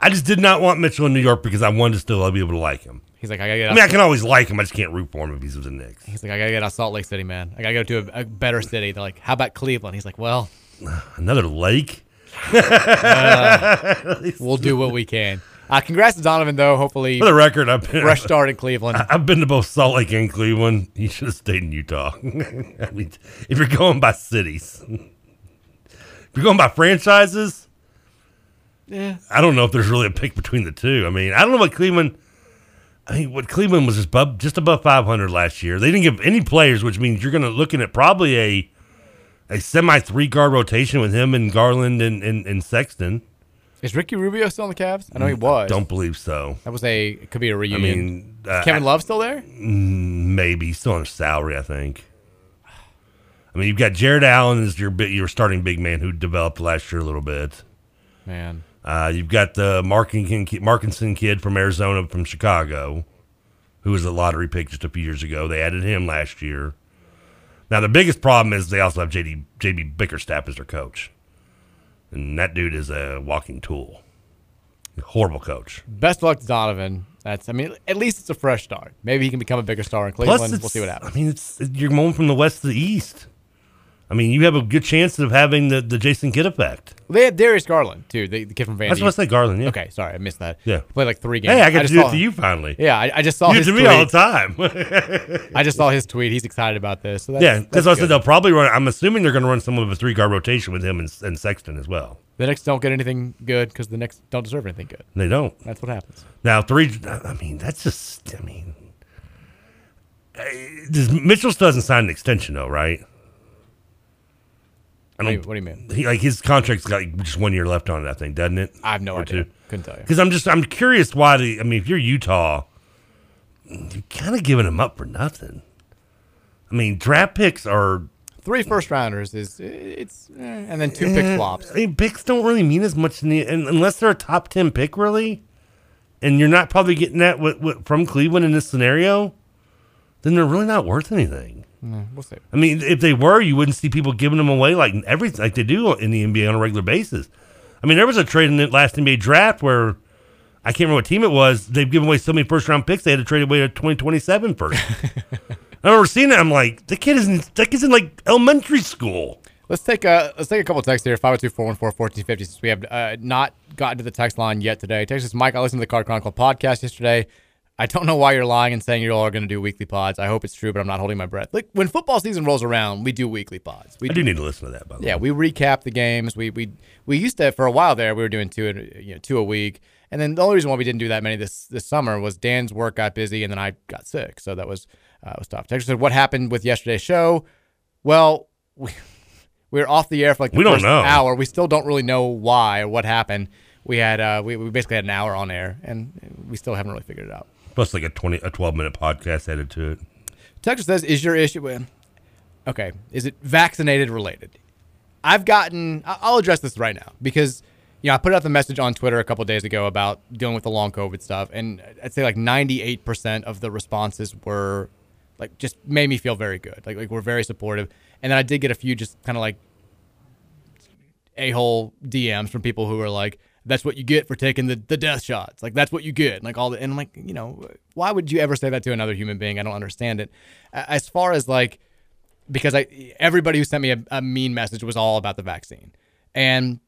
I just did not want Mitchell in New York because I wanted to still be able to like him. He's like, I gotta get. I mean, I can always like him. I just can't root for him if he's with the Knicks. He's like, I gotta get out of Salt Lake City, man. I gotta go to a, a better city. They're like, how about Cleveland? He's like, well, Another lake. uh, we'll do what we can. Uh, congrats to Donovan, though. Hopefully, For the record, I've been fresh start in Cleveland. I've been to both Salt Lake and Cleveland. You should have stayed in Utah. I mean, if you're going by cities, if you're going by franchises, Yeah. I don't know if there's really a pick between the two. I mean, I don't know what Cleveland. I mean, what Cleveland was just above, just above 500 last year. They didn't give any players, which means you're going to looking at probably a a semi three guard rotation with him and Garland and, and, and Sexton. Is Ricky Rubio still on the Cavs? I know he was. Don't believe so. That was a could be a I reunion. mean, Is uh, Kevin Love still there? Mm, Maybe he's still on his salary. I think. I mean, you've got Jarrett Allen as your your starting big man who developed last year a little bit. Man, Uh, you've got the Markinson, Markinson kid from Arizona from Chicago, who was a lottery pick just a few years ago. They added him last year. Now the biggest problem is they also have JD JB Bickerstaff as their coach, and that dude is a walking tool. Horrible coach. best of luck to Donovan. That's I mean, at least it's a fresh start. Maybe he can become a bigger star in Cleveland. We'll see what happens. I mean, it's you're going from the west to the east. I mean, you have a good chance of having the, the Jason Kidd effect. They have Darius Garland too, the, the kid from Vandy. That's what I said, Garland. Yeah. Okay, sorry, I missed that. Yeah. He played like three games. Hey, I got to just do it to you finally. Yeah, I, I just saw You his to tweet. me all the time. I just saw his tweet. He's excited about this. So that's, yeah, because that's I said they'll probably run. I'm assuming they're going to run some of a three guard rotation with him and, and Sexton as well. the Knicks don't get anything good because the Knicks don't deserve anything good. They don't. That's what happens. Now three. I mean, that's just. I mean, does, Mitchell still hasn't signed an extension though, right? I What do you- what do you mean? He, like his contract's got like, just one year left on it, I think, doesn't it? I have no Or idea. two? Couldn't tell you. Because I'm just I'm curious why. The, I mean, if you're Utah, you're kind of giving him up for nothing. I mean, draft picks are Three first rounders is it's eh, and then two pick Eh, swaps. I mean, picks don't really mean as much in the, un- unless they're a top ten pick, really. And you're not probably getting that with, with, from Cleveland in this scenario. Then they're really not worth anything. We'll see. I mean, if they were, you wouldn't see people giving them away like everything like they do in the NBA on a regular basis. I mean, there was a trade in the last NBA draft where I can't remember what team it was. They've given away so many first round picks they had to trade away a 2027 first. I remember seeing it. I'm like, the kid is in, that kid's in like elementary school. Let's take a let's take a couple texts here. 502-414-1450 since we have uh, not gotten to the text line yet today. Text us, Mike. I listened to the Card Chronicle podcast yesterday. I don't know why you're lying and saying you all are going to do weekly pods. I hope it's true, but I'm not holding my breath. Like when football season rolls around, we do weekly pods. We I do need to listen to that. By the Yeah, way, yeah, we recap the games. We we we used to for a while there. We were doing two a- you know two a week, and then the only reason why we didn't do that many this this summer was Dan's work got busy, and then I got sick, so that was uh, was tough. Texas said, "What happened with yesterday's show?" Well, we we were off the air for like the We don't first know. hour. We still don't really know why or what happened. We had uh we, we basically had an hour on air, and we still haven't really figured it out. Plus like a 20 a 12 minute podcast added to it. Texas says, "Is your issue with okay? Is it vaccinated related?" I've gotten. I'll address this right now because you know I put out the message on Twitter a couple days ago about dealing with the long COVID stuff, and I'd say like 98 percent of the responses were like just made me feel very good. Like like we're very supportive, and then I did get a few just kind of like a hole DMs from people who are like, "That's what you get for taking the, the death shots." Like that's what you get. Like all the and I'm like, you know, why would you ever say that to another human being? I don't understand it. As far as like, because I everybody who sent me a, a mean message was all about the vaccine, and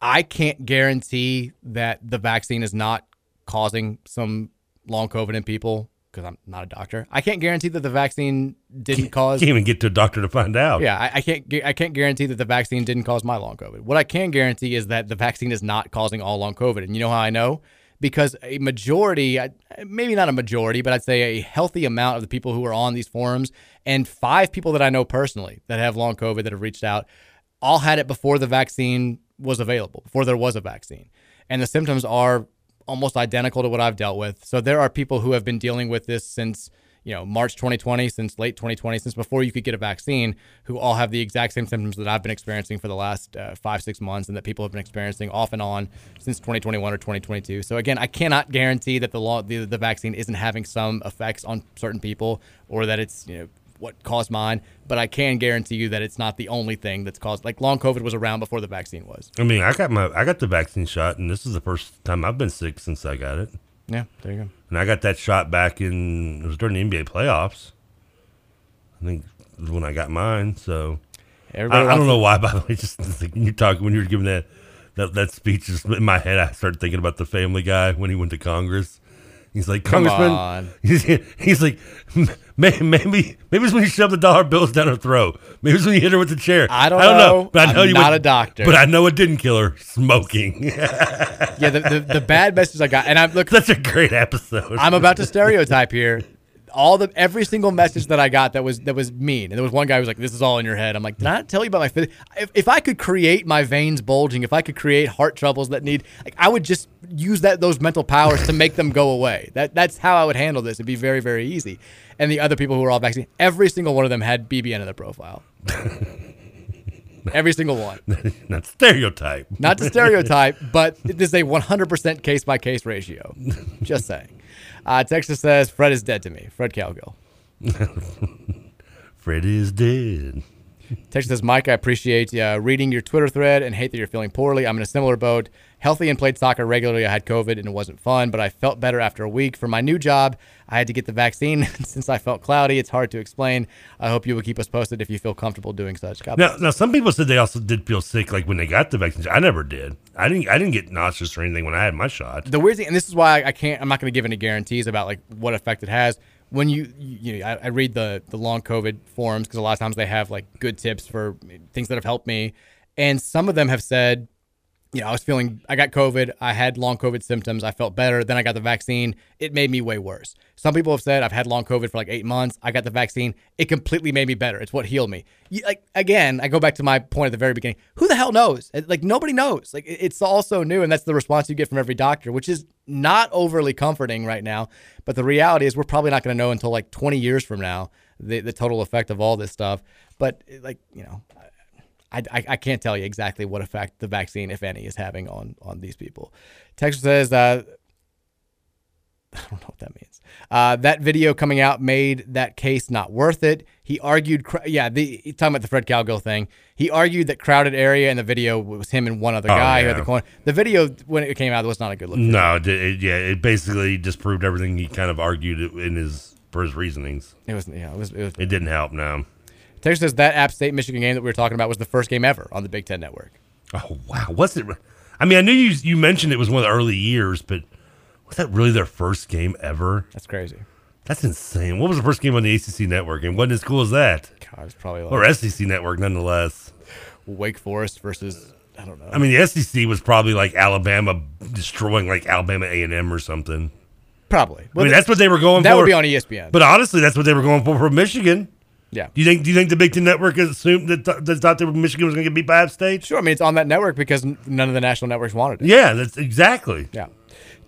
I can't guarantee that the vaccine is not causing some long COVID in people because I'm not a doctor. I can't guarantee that the vaccine didn't cause You Can't even get to a doctor to find out. yeah, I, I can't. I can't guarantee that the vaccine didn't cause my long COVID. What I can guarantee is that the vaccine is not causing all long COVID. And you know how I know? Because a majority, maybe not a majority, but I'd say a healthy amount of the people who are on these forums, and five people that I know personally that have long COVID that have reached out, all had it before the vaccine was available, before there was a vaccine, and the symptoms are almost identical to what I've dealt with. So there are people who have been dealing with this since you know, March 2020, since late 2020, since before you could get a vaccine, who all have the exact same symptoms that I've been experiencing for the last uh, five, six months, and that people have been experiencing off and on since 2021 or 2022. So again, I cannot guarantee that the law, the, the vaccine isn't having some effects on certain people, or that it's you know what caused mine, but I can guarantee you that it's not the only thing that's caused. Like long COVID was around before the vaccine was. I mean, I got my I got the vaccine shot, and this is the first time I've been sick since I got it. Yeah, there you go. And I got that shot back in it was during the NBA playoffs. I think was when I got mine. So I, Everybody I don't know why. By the way, just like, when you talk when you were giving that that that speech, just in my head, I started thinking about the Family Guy when he went to Congress. He's like, Congressman. on. He's, he's like, maybe maybe maybe it's when you shove the dollar bills down her throat. Maybe it's when you hit her with the chair. I don't know. know. But I know I'm you not would- a doctor. But I know it didn't kill her. Smoking. yeah, the, the, the bad message I got, and I'm look, That's a great episode. I'm about to stereotype here. All the every single message that I got that was that was mean, and there was one guy who was like, "This is all in your head." I'm like, "Did I not tell you about my if, if I could create my veins bulging, if I could create heart troubles that need, like, I would just use that those mental powers to make them go away. That that's how I would handle this. It'd be very very easy. And the other people who were all vaccinated, every single one of them had BBN in their profile. every single one. Not stereotype. Not to stereotype, but it is a 100% case by case ratio. Just saying. Uh, Texas says Fred is dead to me. Fred Cowgill. Fred is dead. Texas says, Mike, I appreciate uh, reading your Twitter thread and hate that you're feeling poorly. I'm in a similar boat. Healthy and played soccer regularly. I had COVID and it wasn't fun, but I felt better after a week. For my new job, I had to get the vaccine since I felt cloudy. It's hard to explain. I hope you will keep us posted if you feel comfortable doing such. God Now, now, some people said they also did feel sick, like when they got the vaccine. I never did. I didn't. I didn't get nauseous or anything when I had my shot. the weird thing, and this is why I can't, I'm not going to give any guarantees about like what effect it has. When you, you, know, I, I read the the long COVID forums because a lot of times they have like good tips for things that have helped me, and some of them have said, you know, I was feeling, I got COVID, I had long COVID symptoms, I felt better, then I got the vaccine, it made me way worse. Some people have said I've had long COVID for like eight months, I got the vaccine, it completely made me better. It's what healed me. Like again, I go back to my point at the very beginning. Who the hell knows? Like nobody knows. Like it's all so new, and that's the response you get from every doctor, which is not overly comforting right now. But the reality is, we're probably not going to know until like 20 years from now the the total effect of all this stuff. But like you know, I, I, I can't tell you exactly what effect the vaccine, if any, is having on on these people. Texas says, uh, I don't know what that means. Uh, that video coming out made that case not worth it. He argued, yeah, the talking about the Fred Cowgill thing. He argued that crowded area in the video was him and one other Oh, guy who had yeah. the corner. The video when it came out was not a good look. No, it, it, yeah, it basically disproved everything he kind of argued in his for his reasonings. It was yeah, it was it was. It didn't help. No. Texas says that App State Michigan game that we were talking about was the first game ever on the Big Ten Network. Oh wow, was it? I mean, I knew you you mentioned it was one of the early years, but was that really their first game ever? That's crazy. That's insane. What was the first game on the ACC network, and wasn't as cool as that? God, it's probably like or SEC network, nonetheless. Wake Forest versus I don't know. I mean, the SEC was probably like Alabama destroying like Alabama A and M or something. Probably. I mean, that's what they were going that for. That would be on ESPN. But honestly, that's what they were going for for Michigan. Yeah. Do you think? Do you think the Big Ten Network assumed that that thought that Michigan was going to get beat by App State? Sure. I mean, it's on that network because none of the national networks wanted it. Yeah, that's exactly. Yeah.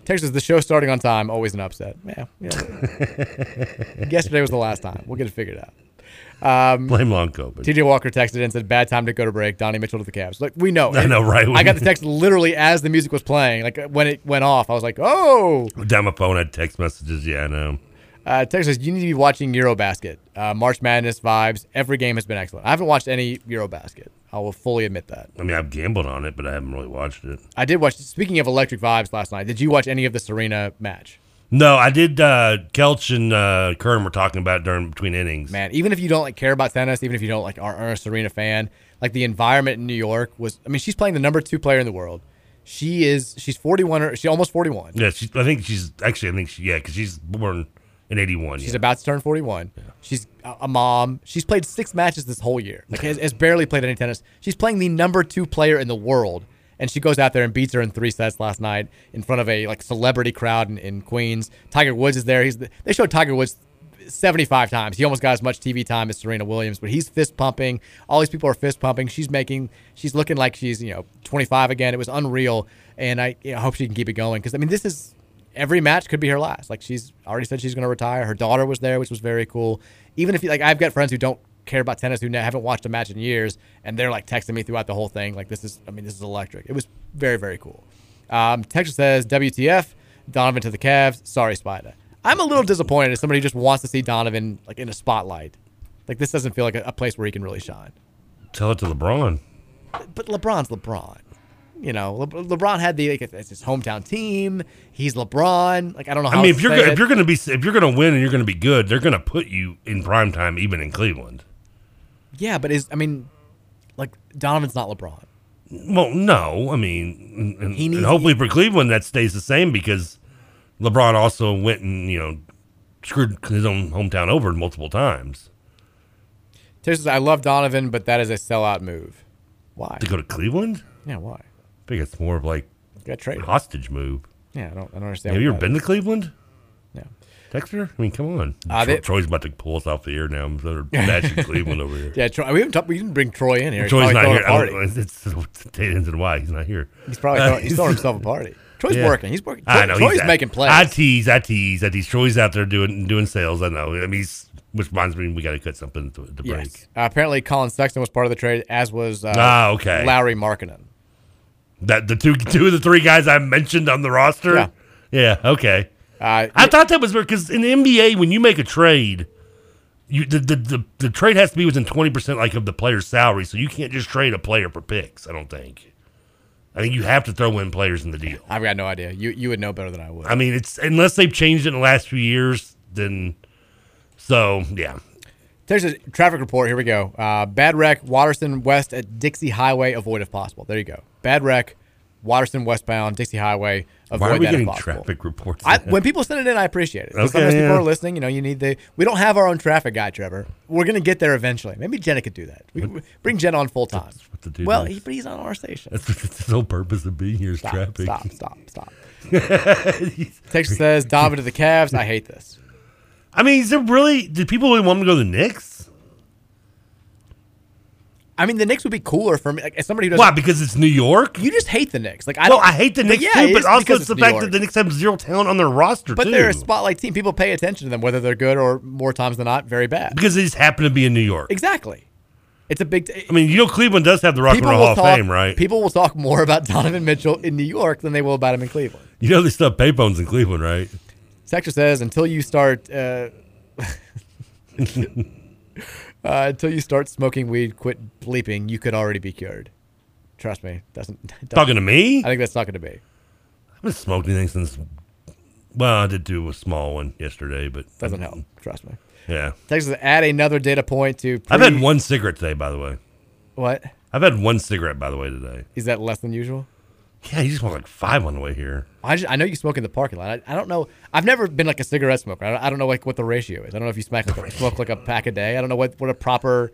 Texas, the show starting on time, always an upset. Yeah. yeah. Yesterday was the last time. We'll get it figured out. Um, Blame long COVID. TJ Walker texted and said, "Bad time to go to break." Donnie Mitchell to the Cavs. Like we know. I know, right? I got the text literally as the music was playing. Like when it went off, I was like, "Oh." Down my phone, I had text messages. Yeah, I know. Uh, Texas, you need to be watching Eurobasket. Uh, March Madness vibes. Every game has been excellent. I haven't watched any Eurobasket. I will fully admit that. I mean, I've gambled on it, but I haven't really watched it. I did watch. Speaking of electric vibes, last night, did you watch any of the Serena match? No, I did. Uh, Kelch and uh, Kern were talking about it during between innings. Man, even if you don't like care about tennis, even if you don't like are, a Serena fan, like the environment in New York was. I mean, she's playing the number two player in the world. She is. She's forty one. She's almost forty one. Yeah, she's, I think she's actually. I think she. Yeah, because she's born in '81. She's yeah. about to turn 41. She's a a mom. She's played six matches this whole year. Like has, has barely played any tennis. She's playing the number two player in the world, and she goes out there and beats her in three sets last night in front of a like celebrity crowd in, in Queens. Tiger Woods is there. He's the, they showed Tiger Woods 75 times. He almost got as much TV time as Serena Williams, but he's fist pumping. All these people are fist pumping. She's making. She's looking like she's you know 25 again. It was unreal, and I you know, hope she can keep it going because I mean this is every match could be her last. Like she's already said she's going to retire. Her daughter was there, which was very cool. Even if you like, I've got friends who don't care about tennis who haven't watched a match in years, and they're like texting me throughout the whole thing. Like this is, I mean, this is electric. It was very very cool. Um, Texas says WTF Donovan to the Cavs. Sorry, Spider. I'm a little disappointed as somebody who just wants to see Donovan like in a spotlight. Like this doesn't feel like a, a place where he can really shine. Tell it to LeBron. But LeBron's LeBron. You know, Le- LeBron had the like it's his hometown team. He's LeBron. Like I don't know how. I mean, if you're go- if you're gonna be if you're gonna win and you're gonna be good, they're gonna put you in prime time, even in Cleveland. yeah, but is I mean, like Donovan's not LeBron. Well, no, I mean, and, He and hopefully for Cleveland that stays the same because LeBron also went and you know screwed his own hometown over multiple times Terry says, I love Donovan, but that is a sellout move. Why? to go to Cleveland. Yeah, why? I think it's more of like Got traded. hostage move. Yeah, I don't, I don't understand. Have you ever been to Cleveland? Yeah. Dexter? I mean, come on. Uh, they- Troy's about to pull us off the air now. I'm sort of bashing Cleveland over here. Yeah, Troy, we haven't talked, we didn't bring Troy in here. Troy's not here. I don't- It's, it's, it's Tate ends and why he's not here. He's probably throwing, he's throwing himself a party. Troy's Yeah. working. He's working. I know. Troy's he's making plays. I tease. I tease. I tease. Troy's out there doing doing sales. I know. I mean, which reminds me, we got to cut something to, to break. Yes. Uh, apparently, Collin Sexton was part of the trade, as was uh, Ah, okay. Lauri Markkanen. That the two two of the three guys I mentioned on the roster. Yeah. Yeah. Okay. Uh, I thought that was because in the NBA, when you make a trade, you the the, the, the trade has to be within twenty percent like of the player's salary, so you can't just trade a player for picks. I don't think. I think you have to throw in players in the deal. I've got no idea. You you would know better than I would. I mean, it's unless they've changed it in the last few years, then so yeah. There's a traffic report. Here we go. Uh, bad wreck, Waterston West at Dixie Highway. Avoid if possible. There you go. Bad wreck, Waterston westbound, Dixie Highway. Avoid Why are we that getting traffic reports? I, when people send it in, I appreciate it. Okay, Sometimes people are listening. You know, you need the. We don't have our own traffic guy, Trevor. We're gonna get there eventually. Maybe Jenna could do that. We, we- bring Jenna on full time. what the dude Well, he, but he's on our station. That's, that's the whole purpose of being here is Stop, traffic. stop, stop, stop. Texas says Donovan to the Cavs. I hate this. I mean, is there really? Did people really want him to go to the Knicks? I mean, the Knicks would be cooler for me. Like, as somebody who doesn't. Why? Because it's New York. You just hate the Knicks. Like I well. I hate the Knicks yeah, too, but also it's the New fact York. that the Knicks have zero talent on their roster too. But too. they're a spotlight team. People pay attention to them, whether they're good or more times than not, very bad. because they just happen to be in New York. Exactly. It's a big. T- I mean, you know, Cleveland does have the Rock and Roll Hall talk. of Fame, right? People will talk more about Donovan Mitchell in New York than they will about him in Cleveland. You know, they still have payphones in Cleveland, right? Texture says until you start. Uh, uh, until you start smoking weed, quit bleeping. You could already be cured. Trust me, doesn't, doesn't Talking to me? I think that's not going to be. I haven't smoked anything since. Well, I did do a small one yesterday, but Doesn't help. Trust me. Yeah, Texas add another data point to. I've had one cigarette today, by the way. What I've had one cigarette, by the way, today. is that less than usual? Yeah, you just smoked like five on the way here. I, just, I know you smoke in the parking lot. I, I don't know. I've never been like a cigarette smoker. I don't, I don't know like what the ratio is. I don't know if you smack like a, smoke like a pack a day. I don't know what, what a proper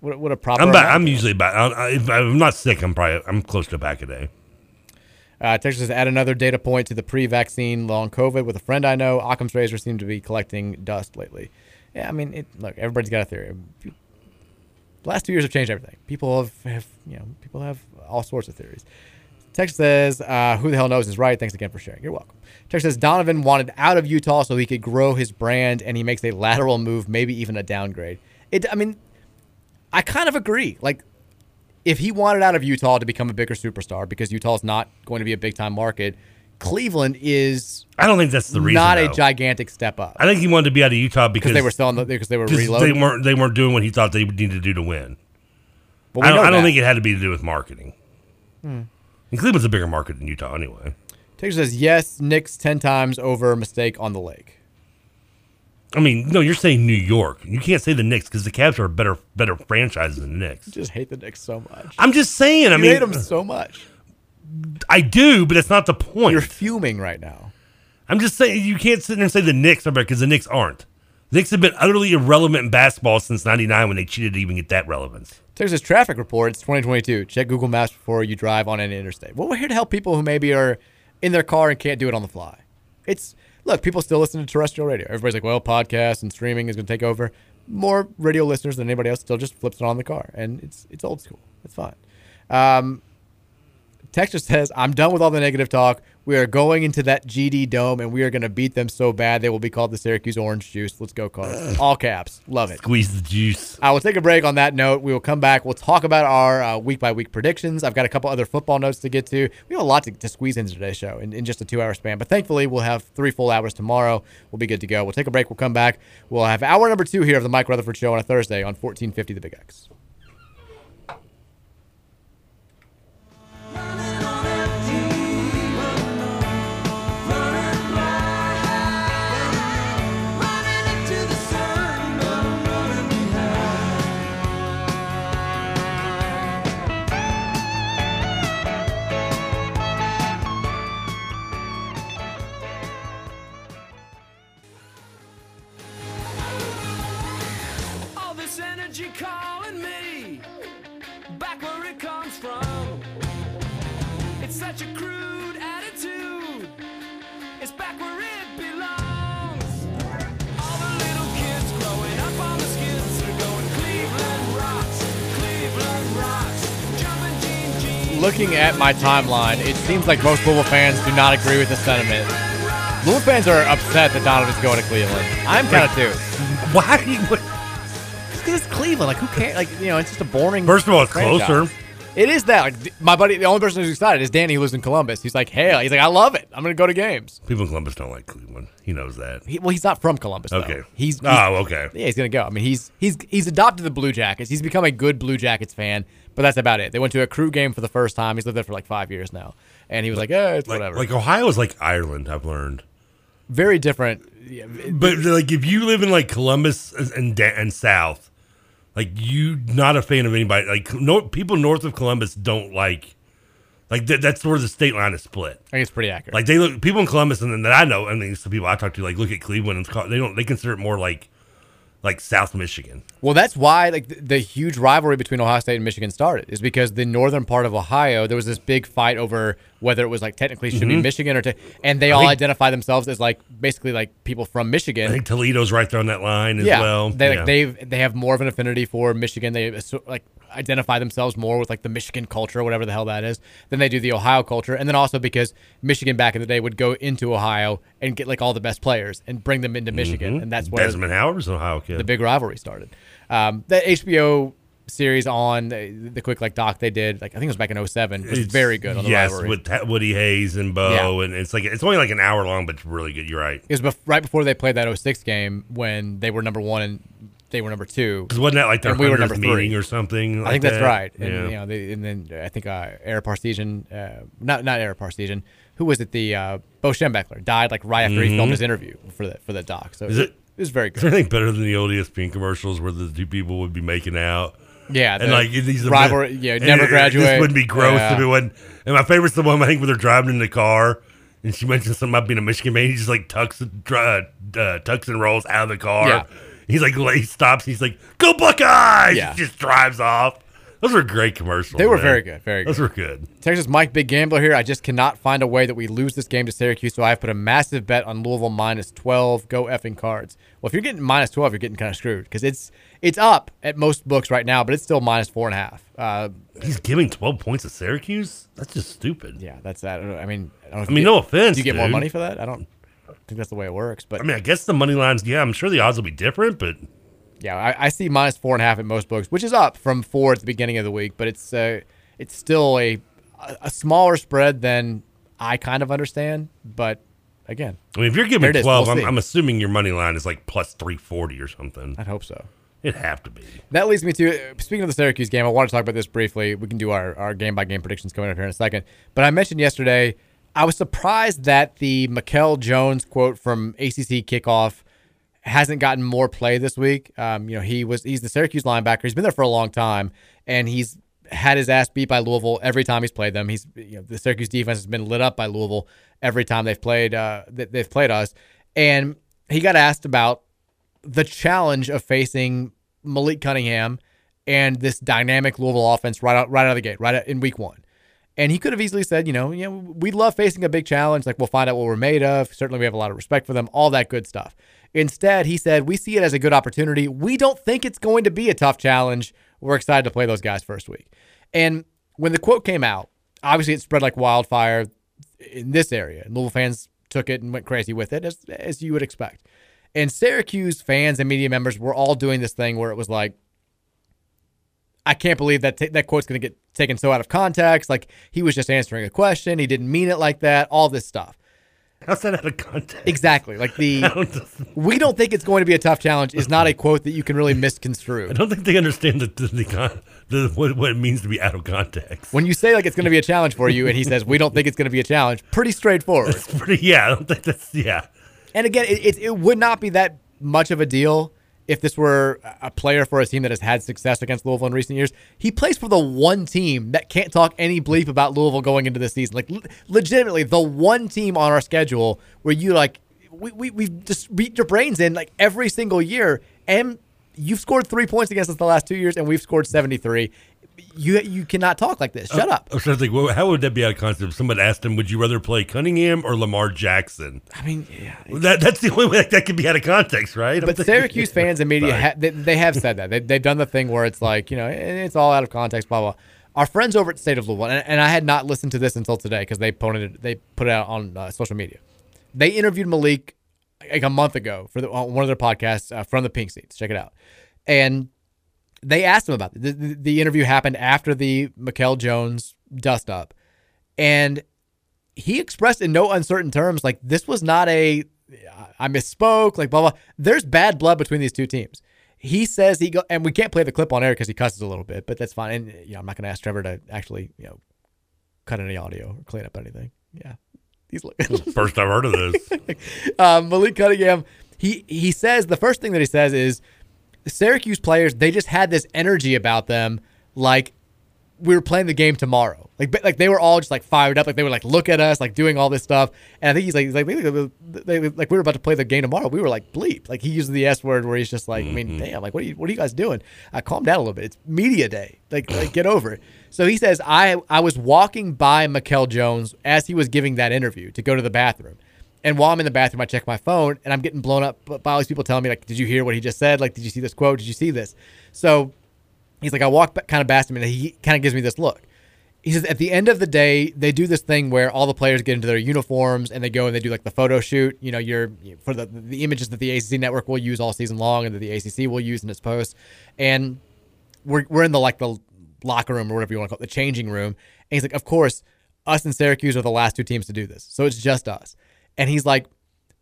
what, what a proper. I'm about, I'm usually about. I, if I'm not sick. I'm probably. I'm close to a pack a day. Uh, Texas says add another data point to the pre-vaccine long COVID with a friend I know. Occam's razor seem to be collecting dust lately. Yeah, I mean, it, look, everybody's got a theory. The last two years have changed everything. People have, have you know, people have all sorts of theories. Text says, uh, "Who the hell knows is right." Thanks again for sharing. You're welcome. Text says Donovan wanted out of Utah so he could grow his brand, and he makes a lateral move, maybe even a downgrade. It. I mean, I kind of agree. Like, if he wanted out of Utah to become a bigger superstar, because Utah's not going to be a big time market, Cleveland is. I don't think that's the reason. Not a gigantic step up I think he wanted to be out of Utah because they were selling the, because they were reloading. They weren't. They weren't doing what he thought they would need to do to win. I don't, I don't think it had to be to do with marketing. Hmm. And Cleveland's a bigger market than Utah, anyway. Texas says yes. Knicks ten times over mistake on the lake. I mean, no, you're saying New York. You can't say the Knicks because the Cavs are a better, better franchise than the Knicks. I just hate the Knicks so much. I'm just saying. I you mean, hate them so much. I do, but that's not the point. You're fuming right now. I'm just saying you can't sit there and say the Knicks are better because the Knicks aren't. The Knicks have been utterly irrelevant in basketball since '99 when they cheated to even get that relevance. Texas traffic report. It's 2022. Check Google Maps before you drive on any interstate. Well, we're here to help people who maybe are in their car and can't do it on the fly. It's look, people still listen to terrestrial radio. Everybody's like, well, podcast and streaming is going to take over. More radio listeners than anybody else still just flips it on the car, and it's it's old school. It's fine. Um, Texas says, I'm done with all the negative talk. We are going into that GD Dome and we are going to beat them so bad they will be called the Syracuse Orange Juice. Let's go, Cards. All caps. Love it. Squeeze the juice. I will take a break on that note. We will come back. We'll talk about our week by week predictions. I've got a couple other football notes to get to. We have a lot to, to squeeze into today's show in, in just a two hour span. But thankfully, we'll have three full hours tomorrow. We'll be good to go. We'll take a break. We'll come back. We'll have hour number two here of the Mike Rutherford Show on a Thursday on 1450 The Big X. such a crude attitude. It's back where it belongs. All the little kids growing up on the skids are going Cleveland rocks, Cleveland rocks, jumping Gene Gene. Looking at my timeline, it seems like most Louisville fans do not agree with the sentiment. Louisville fans are upset that Donovan's going to Cleveland. I'm kind of too. Why? What? Because it's Cleveland. Like, who cares? Like, you know, it's just a boring. First of all, it's franchise. closer. It is that. Like, my buddy, the only person who's excited is Danny, who lives in Columbus. He's like, hell. He's like, I love it. I'm going to go to games. People in Columbus don't like Cleveland. He knows that. He, well, he's not from Columbus. Though. Okay. He's, he's Oh, okay. Yeah, he's gonna go. I mean, he's he's he's adopted the Blue Jackets. He's become a good Blue Jackets fan, but that's about it. They went to a crew game for the first time. He's lived there for like five years now, and he was like, "Eh, it's Like, whatever." like Ohio is like Ireland. I've learned. Very different. But like, if you live in like Columbus and and South, like you not a fan of anybody. Like no people north of Columbus don't like. Like that, that's where the state line is split. I think it's pretty accurate. Like they look people in Columbus, and then that I know, I mean, some people I talk to like look at Cleveland and they don't they consider it more like like South Michigan. Well, that's why like the, the huge rivalry between Ohio State and Michigan started is because the northern part of Ohio there was this big fight over whether it was like technically should be Mhm. Michigan or te- and they I all think- identify themselves as like basically like people from Michigan. I think Toledo's right there on that line as yeah, well. They Yeah. they've they have more of an affinity for Michigan. They like identify themselves more with like the Michigan culture, whatever the hell that is, than they do the Ohio culture. And then also because Michigan back in the day would go into Ohio and get like all the best players and bring them into Michigan, Mhm. and that's where Desmond Howard was an Ohio kid. the big rivalry started. Um, that HBO series on the, the quick like doc they did, like I think it was back in 07, was It's- very good on the yes, rivalry. with Ta- Woody Hayes and Bo, Yeah. and it's like it's only like an hour long, but it's really good. You're right. it was bef- right before they played that 06 game when they were number one and they were number two. Because wasn't that like their we were 100th number three meeting or something? I like think that's right. And Yeah. you know, they, and then I think uh, Eric Parseghian, uh, not not Eric Parseghian, who was it? The uh, Bo Schembechler died like right after he Mhm. filmed his interview for that for that doc. So Is it? It was very Is there good. anything better than the old ESPN commercials where the two people would be making out? Yeah, and the like these rivalry- yeah, and never graduate. This wouldn't be gross Yeah. if it wasn't. And my favorite's the one I think when they're driving in the car and she mentions something about being a Michigan man. He just like tucks, uh, uh, tucks and rolls out of the car. Yeah. He's like, he stops. He's like, "Go Buckeyes!" Yeah. He just drives off. Those were great commercials. They were man. very good, very good. Those were good. Texas Mike Big Gambler here. I just cannot find a way that we lose this game to Syracuse, so I have put a massive bet on Louisville minus 12. Go effing cards. Well, if you're getting minus 12, you're getting kind of screwed because it's it's up at most books right now, but it's still minus four and a half. Uh, He's giving twelve points to Syracuse. That's just stupid. yeah, that's that. I mean, I, don't know I mean, get- no offense, Do you get more money for that? I don't think that's the way it works, but I mean, I guess the money lines. Yeah, I'm sure the odds will be different, but yeah, I, I see minus four and a half at most books, which is up from four at the beginning of the week, but it's uh, it's still a a smaller spread than I kind of understand. But again, I mean, if you're giving twelve, We'll I'm. I'm assuming your money line is like plus three forty or something. I'd hope so. It'd have to be. That leads me to speaking of the Syracuse game. I want to talk about this briefly. We can do our, our game by game predictions coming up here in a second. But I mentioned yesterday, I was surprised that the Mikel Jones quote from ACC kickoff hasn't gotten more play this week. Um, you know, he was he's the Syracuse linebacker. He's been there for a long time, and he's had his ass beat by Louisville every time he's played them. He's you know the Syracuse defense has been lit up by Louisville every time they've played uh, they've played us. And he got asked about the challenge of facing Malik Cunningham and this dynamic Louisville offense right out right out of the gate, right in week one. And he could have easily said, you know, know, we love facing a big challenge. Like we'll find out what we're made of. Certainly, we have a lot of respect for them. All that good stuff. Instead, he said, we see it as a good opportunity. We don't think it's going to be a tough challenge. We're excited to play those guys first week. And when the quote came out, obviously it spread like wildfire in this area. And Louisville fans took it and went crazy with it, as as you would expect. And Syracuse fans and media members were all doing this thing where it was like, I can't believe that t- that quote's going to get taken so out of context. Like he was just answering a question, he didn't mean it like that. All this stuff. How's that out of context? Exactly. Like the we don't think it's going to be a tough challenge is not a quote that you can really misconstrue. I don't think they understand the, the, the, the what, what it means to be out of context. When you say like it's going to be a challenge for you, and he says we don't think it's going to be a challenge, pretty straightforward. Pretty, yeah, I don't think that's yeah. And again, it, it, it would not be that much of a deal if this were a player for a team that has had success against Louisville in recent years. He plays for the one team that can't talk any bleep about Louisville going into the season. Like, le- legitimately, the one team on our schedule where you, like, we, we, we've just beat your brains in, like, every single year. And you've scored three points against us the last two years, and we've scored 73. You you cannot talk like this. Shut up. I was trying to think, well, how would that be out of context? If someone asked him, "Would you rather play Cunningham or Lamar Jackson?" I mean, yeah, that that's the only way that could be out of context, right? I'm But thinking- Syracuse fans and media, ha- they, they have said that. They, they've done the thing where it's like, you know, it's all out of context, blah, blah. Our friends over at State of Louisville, and, and I had not listened to this until today because they, put it- they put it out on uh, social media. They interviewed Malik like a month ago for the, on one of their podcasts uh, from the Pink Seats. Check it out. And they asked him about it. The, the, the interview happened after the Mikel Jones dust up. And he expressed in no uncertain terms like this was not a I misspoke, like blah blah. There's bad blood between these two teams. He says he go, and we can't play the clip on air because he cusses a little bit, but that's fine. And you know, I'm not going to ask Trevor to actually, you know, cut any audio or clean up anything. Yeah, he's like First I've heard of this. um, Malik Cunningham. He he says the first thing that he says is Syracuse players they just had this energy about them, like we were playing the game tomorrow. Like like they were all just like fired up. Like they were like look at us, like doing all this stuff. And I think he's like he's like they, they, like we were about to play the game tomorrow. We were like bleep. Like he uses the S word where he's just like I mean damn like what are you what are you guys doing? Uh, calm down a little bit. It's media day. Like like get over it. So he says I I was walking by Mikel Jones as he was giving that interview to go to the bathroom. And while I'm in the bathroom, I check my phone and I'm getting blown up by all these people telling me, like, did you hear what he just said? Like, did you see this quote? Did you see this? So he's like, I walk back, kind of past him and he kind of gives me this look. He says, at the end of the day, they do this thing where all the players get into their uniforms and they go and they do like the photo shoot. You know, you're for the the images that the ACC network will use all season long and that the ACC will use in its posts. And we're we're in the like the locker room or whatever you want to call it, the changing room. And he's like, of course, us and Syracuse are the last two teams to do this, so it's just us. And he's like,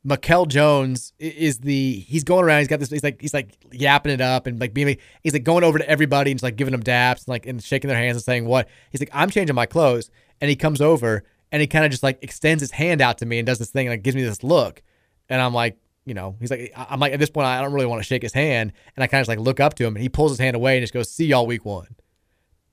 Mikel Jones is the he's going around. He's got this. He's like he's like yapping it up and like being. He's like going over to everybody and just like giving them daps and like and shaking their hands and saying what. He's like I'm changing my clothes and he comes over and he kind of just like extends his hand out to me and does this thing and like gives me this look and I'm like you know he's like I'm like at this point I don't really want to shake his hand and I kind of just like look up to him and he pulls his hand away and just goes see y'all week one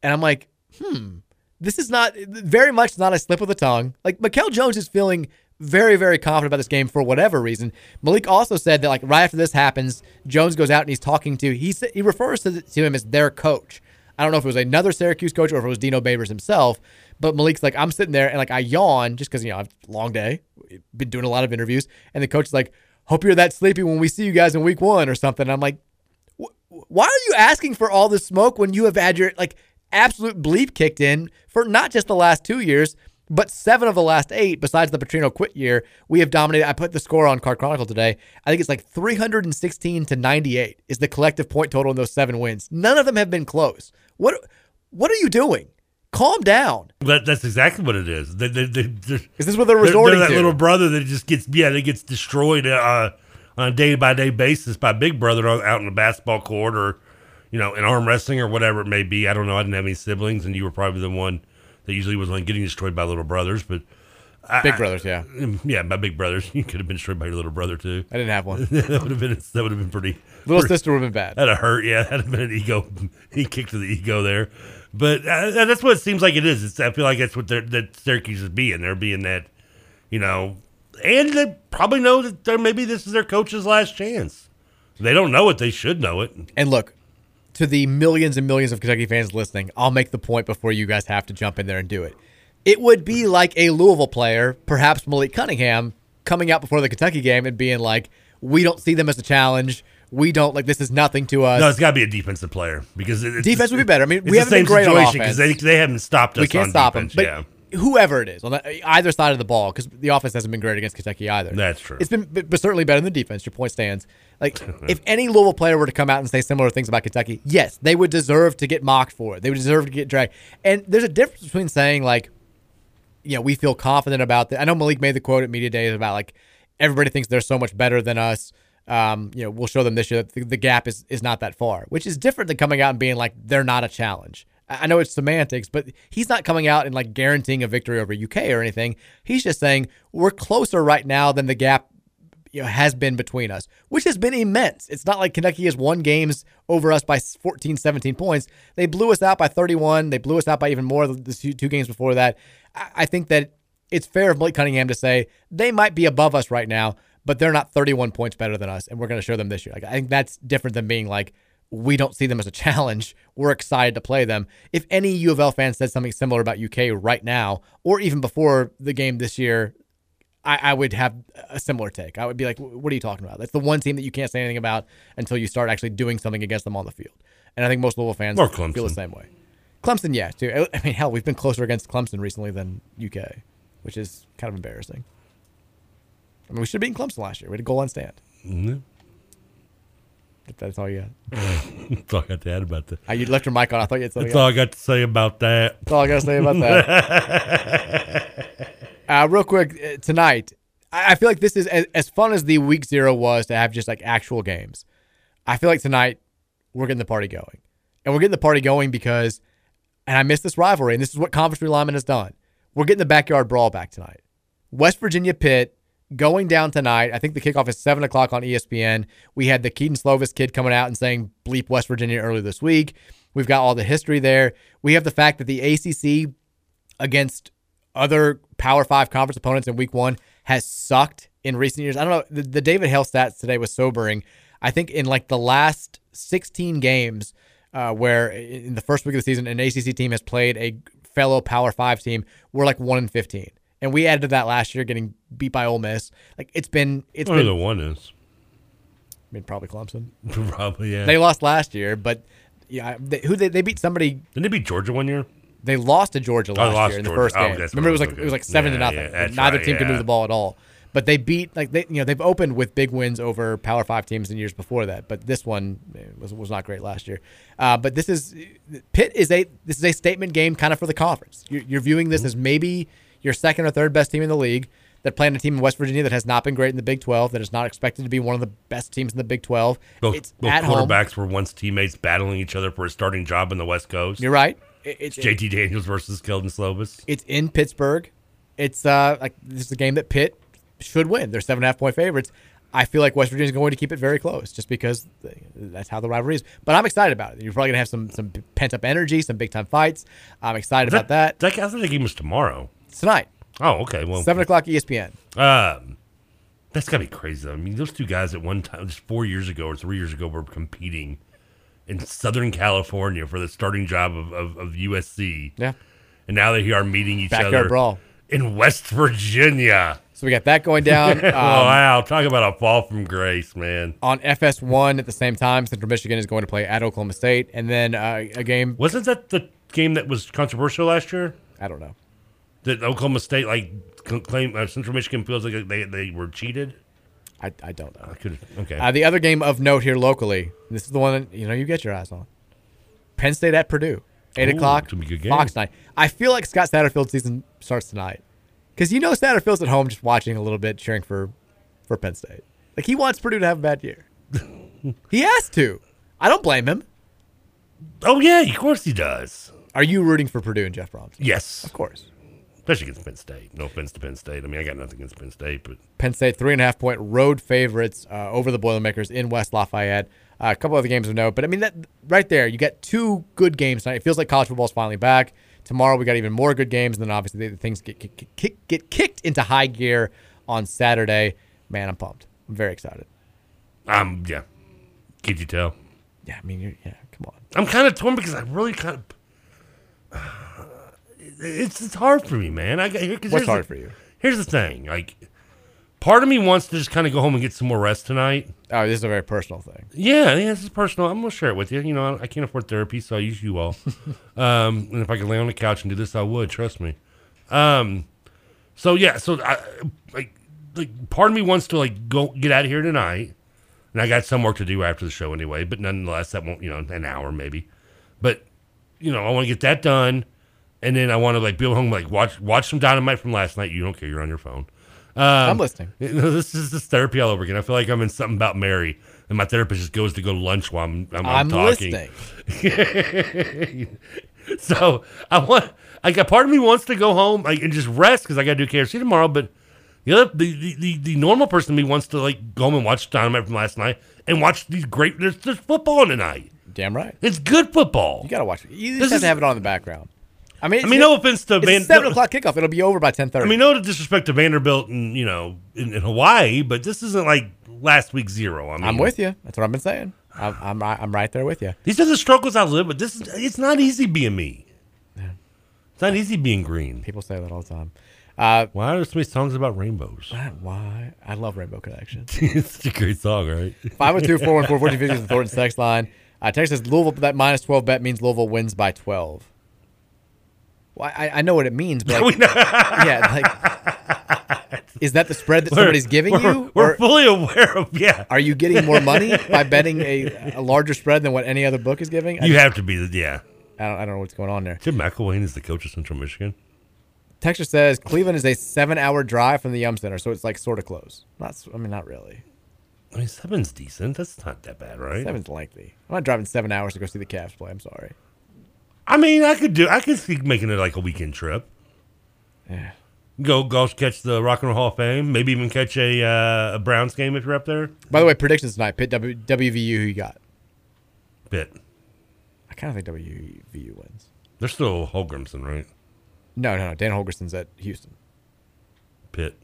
and I'm like hmm this is not very much not a slip of the tongue. Like Mikel Jones is feeling very, very confident about this game for whatever reason. Malik also said that like right after this happens, Jones goes out and he's talking to he he refers to, to him as their coach. I don't know if it was another Syracuse coach or if it was Dino Babers himself. But Malik's like, I'm sitting there and like I yawn just because you know I've long day, been doing a lot of interviews, and the coach is like, "Hope you're that sleepy when we see you guys in week one or something." And I'm like, why are you asking for all this smoke when you have had your like absolute bleep kicked in for not just the last two years, but seven of the last eight, besides the Petrino quit year, we have dominated. I put the score on Card Chronicle today. I think it's like 316 to 98 is the collective point total in those seven wins. None of them have been close. What what are you doing? Calm down. That, that's exactly what it is. They, they, they, Is this what they're they're- resorting they're that to? little brother that just gets yeah, that gets destroyed uh, on a day by day basis by Big Brother out in the basketball court or you know in arm wrestling or whatever it may be. I don't know. I didn't have any siblings, and you were probably the one that usually was like getting destroyed by little brothers, but. I- Big I- brothers, yeah. yeah, by big brothers. You could have been destroyed by your little brother too. I didn't have one. that would have been that would have been pretty. Little pretty- sister would have been bad. That'd have hurt. Yeah, that'd have been an ego. He kicked to the ego there, but uh, that's what it seems like it is. It's, I feel like that's what that Syracuse is being. They're being that, you know, and they probably know that maybe this is their coach's last chance. They don't know it. They should know it. And look, to the millions and millions of Kentucky fans listening, I'll make the point before you guys have to jump in there and do it. It would be like a Louisville player, perhaps Malik Cunningham, coming out before the Kentucky game and being like, "We don't see them as a challenge. We don't like this is nothing to us." No, it's got to be a defensive player because it's Defense would be better. I mean, we haven't been great on situation because they they haven't stopped us. we can't on stop defense. them. But yeah, whoever it is on the, either side of the ball because the offense hasn't been great against Kentucky either. That's true. It's been, but, but certainly better than the defense. Your point stands. Like if any Louisville player were to come out and say similar things about Kentucky, yes, they would deserve to get mocked for it. They would deserve to get dragged. And there's a difference between saying like, you know, we feel confident about that. I know Malik made the quote at media days about like everybody thinks they're so much better than us. Um, you know, we'll show them this year that the, the gap is is not that far, which is different than coming out and being like they're not a challenge. I know it's semantics, but he's not coming out and like guaranteeing a victory over UK or anything. He's just saying we're closer right now than the gap you know, has been between us, which has been immense. It's not like Kentucky has won games over us by 14, 17 points. They blew us out by 31. They blew us out by even more the two games before that. I I think that it's fair of Malik Cunningham to say they might be above us right now, but they're not 31 points better than us, and we're going to show them this year. Like I think that's different than being like we don't see them as a challenge. We're excited to play them. If any U of L fan said something similar about UK right now, or even before the game this year, I, I would have a similar take. I would be like, "What are you talking about? That's the one team that you can't say anything about until you start actually doing something against them on the field." And I think most Louisville fans feel the same way. Clemson, yeah, too. I mean, hell, we've been closer against Clemson recently than UK, which is kind of embarrassing. I mean, we should have beaten Clemson last year. We had a goal on stand. Mhm. If that's all you got. That's all I got to add about that. Uh, you left your mic on. I thought you had something That's all I got to say about that. That's all I got to say about that. uh, real quick, uh, tonight, I, I feel like this is as, as fun as the week zero was to have just like actual games. I feel like tonight we're getting the party going. And we're getting the party going because, and I miss this rivalry, and this is what conference realignment has done. We're getting the backyard brawl back tonight. West Virginia Pitt going down tonight. I think the kickoff is 7 o'clock on ESPN. We had the Kedon Slovis kid coming out and saying bleep West Virginia earlier this week. We've got all the history there. We have the fact that the ACC against other Power Five conference opponents in Week One has sucked in recent years. I don't know. The, the David Hale stats today was sobering. I think in like the last 16 games, uh, where in the first week of the season an ACC team has played a fellow Power Five team, we're like one in 15, and we added to that last year, getting beat by Ole Miss. Like it's been, it's Only been. the one is. I mean, probably Clemson. Probably, yeah. They lost last year, but yeah, they, who they, they beat somebody. Didn't they beat Georgia one year? They lost to Georgia Oh, last year in the Georgia. first Oh, game. that's Remember, it was like it was like seven to nothing. yeah, Neither right, team could move the ball at all. But they beat like they you know they've opened with big wins over Power Five teams in years before that. But this one eh, was was not great last year. Uh, but this is Pitt is a this is a statement game kind of for the conference. You're, you're viewing this as maybe your second or third best team in the league. That playing a team in West Virginia that has not been great in the Big 12, that is not expected to be one of the best teams in the Big 12. Both, it's both at home. quarterbacks were once teammates battling each other for a starting job in the West Coast. You're right. It- It's it's JT Daniels versus Kedon Slovis. It's in Pittsburgh. It's uh like this is a game that Pitt should win. They're seven and a half point favorites. I feel like West Virginia is going to keep it very close, just because that's how the rivalry is. But I'm excited about it. You're probably gonna have some some pent up energy, some big time fights. I'm excited about that. That, I thought the game was tomorrow. It's tonight, Oh, okay. Well, seven o'clock ESPN. Um, that's gotta be crazy. Though. I mean, those two guys at one time, just four years ago or three years ago, were competing in Southern California for the starting job of, of, of USC. Yeah. and now they are meeting each Backyard other brawl. in West Virginia. So we got that going down. Um, wow, talk about a fall from grace, man. On FS1 at the same time, Central Michigan is going to play at Oklahoma State, and then uh, a game. Wasn't that the game that was controversial last year? I don't know. That Oklahoma State like claim uh, Central Michigan feels like they they were cheated. I, I don't know. I could okay. Uh, the other game of note here locally, this is the one that, you know you get your eyes on. Penn State at Purdue, eight Ooh, o'clock, it's gonna be a good game. Fox night. I feel like Scott Satterfield's season starts tonight, because you know Satterfield's at home just watching a little bit, cheering for for Penn State. Like he wants Purdue to have a bad year. he has to. I don't blame him. Oh yeah, of course he does. Are you rooting for Purdue and Jeff Brohm? Yes, of course. Especially against Penn State. No offense to Penn State. I mean, I got nothing against Penn State, but Penn State three and a half point road favorites uh, over the Boilermakers in West Lafayette. Uh, a couple other games of note, but I mean that right there, you get two good games tonight. It feels like college football is finally back. Tomorrow we got even more good games, and then obviously the things get kick, kick, kick, get kicked into high gear on Saturday. Man, I'm pumped. I'm very excited. um, yeah. Can't you tell? Yeah, I mean, you're, yeah, come on. I'm kind of torn because I really kind of. It's it's hard for me, man. I got here. What's hard for you? Here's the thing. Like, part of me wants to just kind of go home and get some more rest tonight. Oh, this is a very personal thing. Yeah, yeah, this is personal. I'm gonna share it with you. You know, I, I can't afford therapy, so I use you all. um, and if I could lay on the couch and do this, I would. Trust me. Um, so yeah, so I, like, like part of me wants to like go get out of here tonight, and I got some work to do after the show anyway. But nonetheless, that won't you know an hour maybe, but you know I want to get that done, and then I want to like be home like watch watch some Dynamite from last night. You don't care, you're on your phone. Um, I'm listening. This is this therapy all over again. I feel like I'm in something about Mary, and my therapist just goes to go to lunch while I'm I'm, I'm talking. listening. so I want, like, a part of me wants to go home like, and just rest because I got to do KFC tomorrow. But the other, the, the, the, the normal person in me wants to like go home and watch Dynamite from last night and watch these great. There's, there's football tonight. Damn right. It's good football. You gotta watch it. You This just have is- to have it on in the background. I mean, I mean, no offense to it's Van- seven no- o'clock kickoff. It'll be over by ten thirty. I mean, no disrespect to Vanderbilt and you know in, in Hawaii, but this isn't like last week's zero. I mean, I'm with you. That's what I've been saying. I'm, I'm, right- I'm right there with you. These are the struggles I live with. This is it's not easy being me. It's not easy being green. People say that all the time. Uh, Why are there so many songs about rainbows? Why? I love Rainbow Connection. it's such a great song, right? 502 414 1450 is the Thornton text line. Uh, text says Louisville, that minus 12 bet means Louisville wins by 12. Well, I, I know what it means, but like, yeah, like, is that the spread that We're- somebody's giving we're- you? we're Or fully aware of yeah. Are you getting more money by betting a, a larger spread than what any other book is giving? I You just- have to be the yeah. I don't, I don't know what's going on there. Jim McElwain is the coach of Central Michigan. Texture says Cleveland is a seven-hour drive from the Yum Center, so it's like sort of close. Not, I mean, not really. I mean, seven's decent. That's not that bad, right? Seven's lengthy. I'm not driving seven hours to go see the Cavs play. I'm sorry. I mean, I could do. I could see making it like a weekend trip. Yeah. Go go catch the Rock and Roll Hall of Fame. Maybe even catch a uh, a Browns game if you're up there. By the way, predictions tonight. Pitt w, WVU. Who you got? Bit. I kind of think WVU wins. They're still Holgorsen, right? No, no, no. Dan Holgorsen's at Houston. Pitt.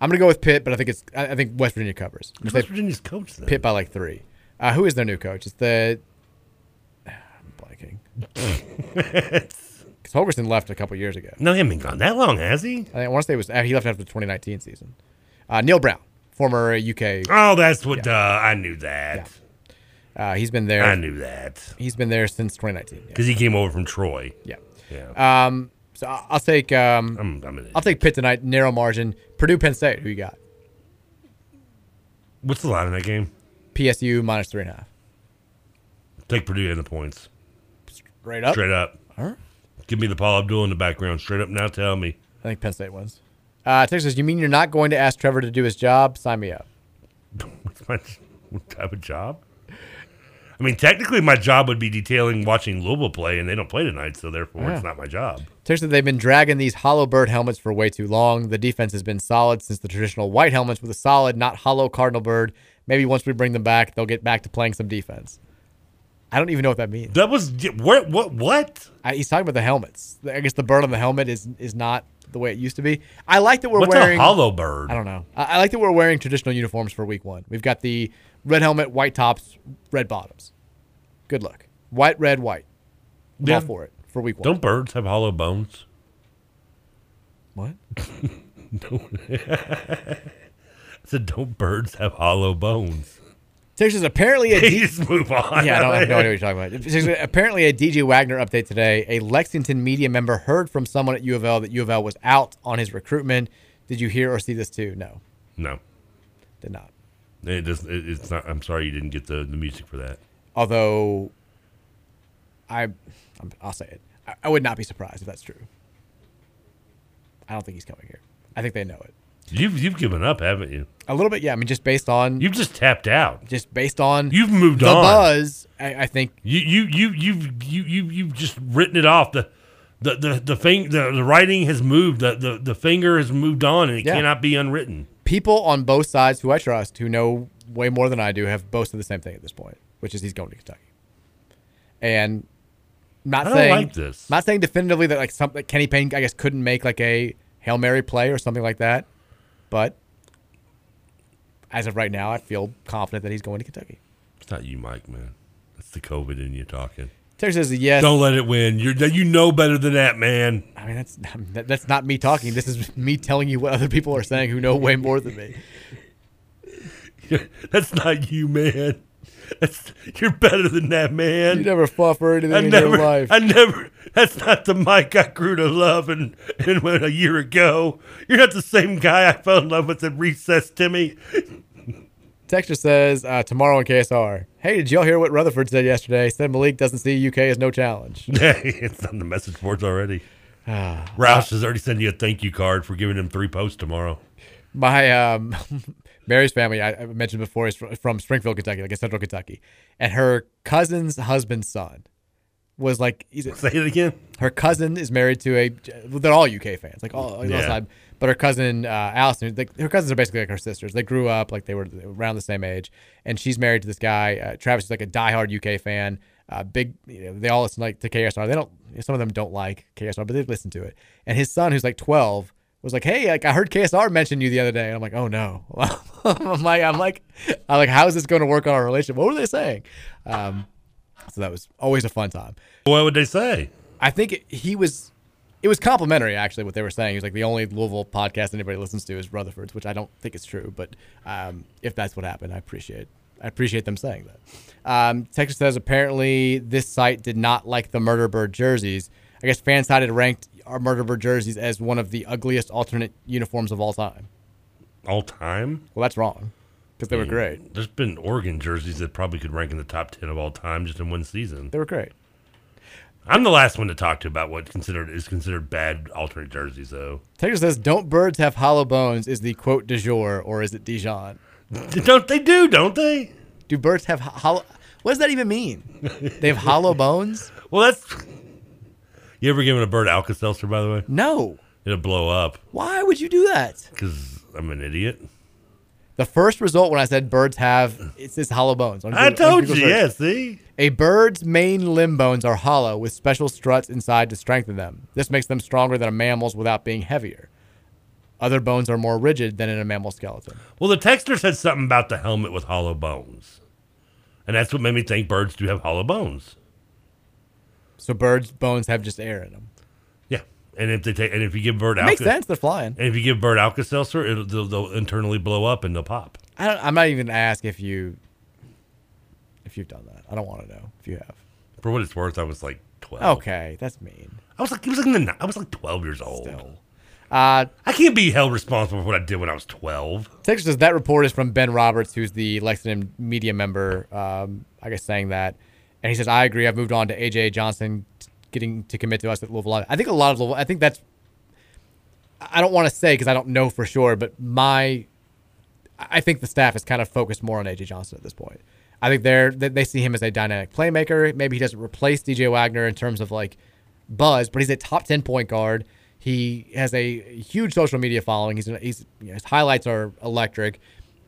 I'm gonna go with Pitt, but I think it's. I I think West Virginia covers. West Virginia's coach then? Pitt by like three. Uh, who is their new coach? It's the. Because Holgorsen left a couple years ago. No, he hasn't been gone that long, has he? I, think, I want to say it was uh, he left after the 2019 season. Uh, Neal Brown, former UK. Oh, that's what. Uh, I knew that Uh, he's been there. I knew that. He's been there since 2019. Yeah. because he came over from Troy. Yeah. Yeah. Um, so I'll take. Um, I'm, I'm I'll take Pitt tonight. Narrow margin. Purdue, Penn State. Who you got? What's the line in that game? PSU minus three and a half. Take Purdue in the points. Straight up. Straight up. All right. Give me the Paula Abdul in the background. Straight up now. Tell me. I think Penn State wins. Uh, Texas, you mean you're not going to ask Trevor to do his job? Sign me up. What type of job? I mean, technically, my job would be detailing watching Louisville play, and they don't play tonight, so therefore, Yeah. it's not my job. Texas, they've been dragging these hollow bird helmets for way too long. The defense has been solid since the traditional white helmets with a solid, not hollow cardinal bird. Maybe once we bring them back, they'll get back to playing some defense. I don't even know what that means. That was what? What? What? I, he's talking about the helmets. I guess the bird on the helmet is is not the way it used to be. I like that we're What's wearing a hollow bird? I don't know. I, I like that we're wearing traditional uniforms for week one. We've got the red helmet, white tops, red bottoms. Good look. White, red, white. I'm Yeah. all for it for week one. Don't birds have hollow bones? What? no. I said, don't birds have hollow bones? Texas apparently a D- Please move on. Yeah, I don't have no idea what you're talking about. Apparently, a DJ Wagner update today. A Lexington media member heard from someone at U of L that U of L was out on his recruitment. Did you hear or see this too? No, No. did not. It does, it, it's not. I'm sorry you didn't get the, the music for that. Although, I, I'm, I'll say it. I, I would not be surprised if that's true. I don't think he's coming here. I think they know it. You've you've given up, haven't you? A little bit, yeah. I mean, just based on You've just tapped out. just based on You've moved the on. buzz. I, I think You you you you've you you you've just written it off. The the the the thing the, the writing has moved. The, the the finger has moved on, and it Yeah. cannot be unwritten. people on both sides who I trust, who know way more than I do, have boasted the same thing at this point, which is he's going to Kentucky. And not I don't saying like this. not saying definitively that like something Kenny Payne I guess couldn't make like a hail mary play or something like that, but as of right now, I feel confident that he's going to Kentucky. It's not you, Mike, man. It's the COVID in you talking. Texas says yes. Don't let it win. You're you know better than that, man. I mean that's that's not me talking. This is me telling you what other people are saying who know way more than me. That's not you, man. That's, you're better than that, man. You never fought for anything I in never, your life. I never. That's not the Mike I grew to love and and when a year ago. You're not the same guy I fell in love with at recess, Timmy. Texture says uh, tomorrow in KSR. Hey, did y'all hear what Rutherford said yesterday? Said Malik doesn't see UK as no challenge. it's on the message boards already. Roush has already sent you a thank you card for giving him three posts tomorrow. My um, Mary's family, I, I mentioned before, is fr- from Springfield, Kentucky, like in central Kentucky, and her cousin's husband's son was like, he's a, Say it again. her cousin is married to a. They're all UK fans, like all, all Yeah. side. But her cousin uh, Allison, like, her cousins are basically like her sisters. They grew up like they were around the same age, and she's married to this guy. Uh, Travis is like a diehard UK fan. Uh, big, you know, they all listen like to KSR. They don't. Some of them don't like KSR, but they listen to it. And his son, who's like twelve, was like, "Hey, like I heard KSR mention you the other day." And I'm like, "Oh no!" I'm like, I'm like, I'm like, how is this going to work on our relationship? What were they saying? Um, so that was always a fun time. What would they say? I think he was. It was complimentary, actually, what they were saying. He was like the only Louisville podcast anybody listens to is Rutherford's, which I don't think is true. But um, if that's what happened, I appreciate. I appreciate them saying that. Um, Texas says apparently this site did not like the Murder Bird jerseys. I guess Fanside had ranked our Murder Bird jerseys as one of the ugliest alternate uniforms of all time. All time? Well, that's wrong because they were great. There's been Oregon jerseys that probably could rank in the top ten of all time just in one season. They were great. I'm the last one to talk to about what considered is considered bad alternate jerseys, though. Texas says, "Don't birds have hollow bones?" Is the quote du jour, or is it Dijon? Don't they do? Don't they? Do birds have hollow? What does that even mean? They have hollow bones? Well, that's. You ever given a bird Alka Seltzer, by the way? No. It'll blow up Why would you do that? because I'm an idiot. The first result when I said birds have it says hollow bones. on I Google- on told Google you, search. yeah, see? A bird's main limb bones are hollow with special struts inside to strengthen them. This makes them stronger than a mammal's without being heavier. Other bones are more rigid than in a mammal skeleton. Well, the texter said something about the helmet with hollow bones. And that's what made me think birds do have hollow bones. So birds' bones have just air in them. Yeah. And if they take, and if you give bird It makes sense. They're flying. And if you give bird Alka Seltzer, it'll they'll, they'll internally blow up and they'll pop. I don't, I'm not even ask if you if you've done that. I don't want to know if you have. For what it's worth, I was like twelve. Okay, that's mean. I was like, it was like in the, I was like twelve years old. Uh, I can't be held responsible for what I did when I was twelve. Texas says that report is from Ben Roberts, who's the Lexington media member. Um, I guess saying that, and he says I agree. I've moved on to AJ Johnson getting to commit to us at Louisville. I think a lot of Louisville. I think that's. I don't want to say because I don't know for sure, but my, I think the staff is kind of focused more on AJ Johnson at this point. I think they're they see him as a dynamic playmaker. Maybe he doesn't replace DJ Wagner in terms of like buzz, but he's a top ten point guard. He has a huge social media following. He's he's you know, his highlights are electric.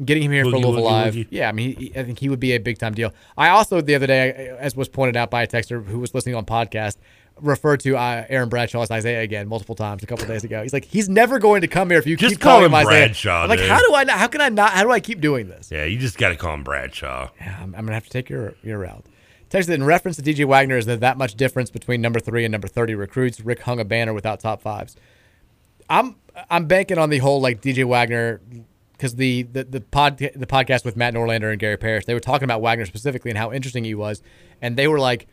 Getting him here for Woogie, Louisville Live, yeah, I mean, he, I think he would be a big time deal. I also the other day, as was pointed out by a texter who was listening on podcast, referred to uh, Aaron Bradshaw as Isaiah again multiple times a couple days ago. He's like, he's never going to come here if you Just keep call calling him Isaiah. Bradshaw, I'm like, dude. how do I? Not, how can I not? How do I keep doing this? Yeah, you just got to call him Bradshaw. Yeah, I'm, I'm gonna have to take your your route. Text that in reference to DJ Wagner is there that much difference between number three and number thirty recruits? Rick hung a banner without top fives. I'm I'm banking on the whole like DJ Wagner because the the the pod the podcast with Matt Norlander and Gary Parrish they were talking about Wagner specifically and how interesting he was, and they were like,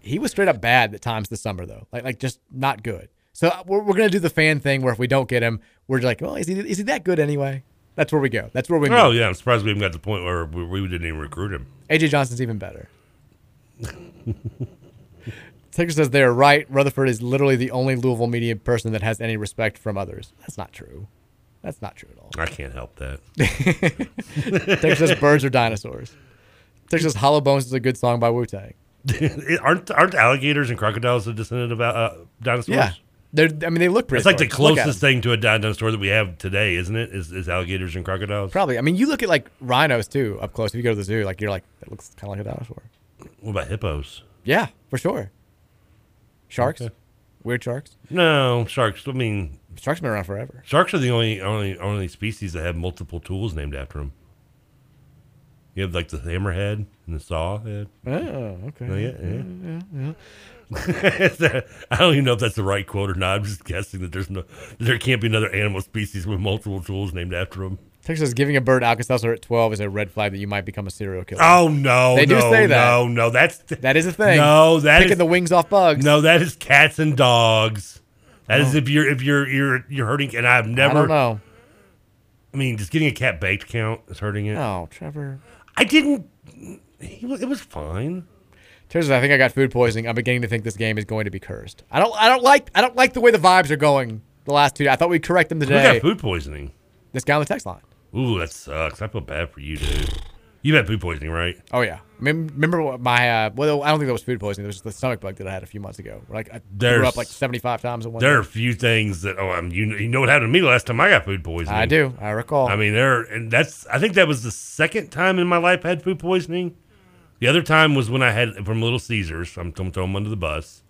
he was straight up bad at times this summer though, like like just not good. So uh, we're, we're gonna do the fan thing where if we don't get him, we're like, well, is he is he that good anyway? That's where we go. That's where we. Oh go. yeah, I'm surprised we even got to the point where we, we didn't even recruit him. AJ Johnson's even better. Ticker says they're right. Rutherford is literally the only Louisville media person that has any respect from others. That's not true. That's not true at all. I can't help that. Says birds are dinosaurs. Says Hollow Bones is a good song by Wu Tang. aren't aren't alligators and crocodiles a descendant of uh, dinosaurs? Yeah. They're, I mean, they look pretty. It's like the closest thing to a dinosaur that we have today, isn't it? Is, is alligators and crocodiles? Probably. I mean, you look at like rhinos too up close. If you go to the zoo, like you're like, it looks kind of like a dinosaur. What about hippos? Yeah, for sure. Sharks, Okay. weird sharks. No, sharks. I mean, Sharks been around forever. sharks are the only only only species that have multiple tools named after them. You have like the hammerhead and the saw head. Oh, okay. Oh, yeah, yeah. yeah, yeah. I don't even know if that's the right quote or not. I'm just guessing that there's no, there can't be another animal species with multiple tools named after them. Texas says giving a bird Alka-Seltzer at 12 is a red flag that you might become a serial killer. Oh no, They do no, say that. No, no, that's That is a thing. No, that Picking is- the wings off bugs. No, that is cats and dogs. That is if you're if you're you're you're hurting, and I've never. I don't know. I mean, just getting a cat baked count is hurting it. Oh, Trevor. I didn't. He it was fine. Texas, says, I think I got food poisoning. I'm beginning to think this game is going to be cursed. I don't. I don't like. I don't like the way the vibes are going. The last two. I thought we'd correct them Who today. got food poisoning? This guy on the text line. Ooh, that sucks. I feel bad for you, dude. You had food poisoning, right? Oh yeah. Remember what my uh, well, I don't think that was food poisoning. It was the stomach bug that I had a few months ago. Like I threw up like 75 times in one. There are a few things that oh, um, you you know what happened to me last time I got food poisoning. I do. I recall. I mean, there and that's I think that was the second time in my life I had food poisoning. The other time was when I had from Little Caesars. I'm, I'm throwing them under the bus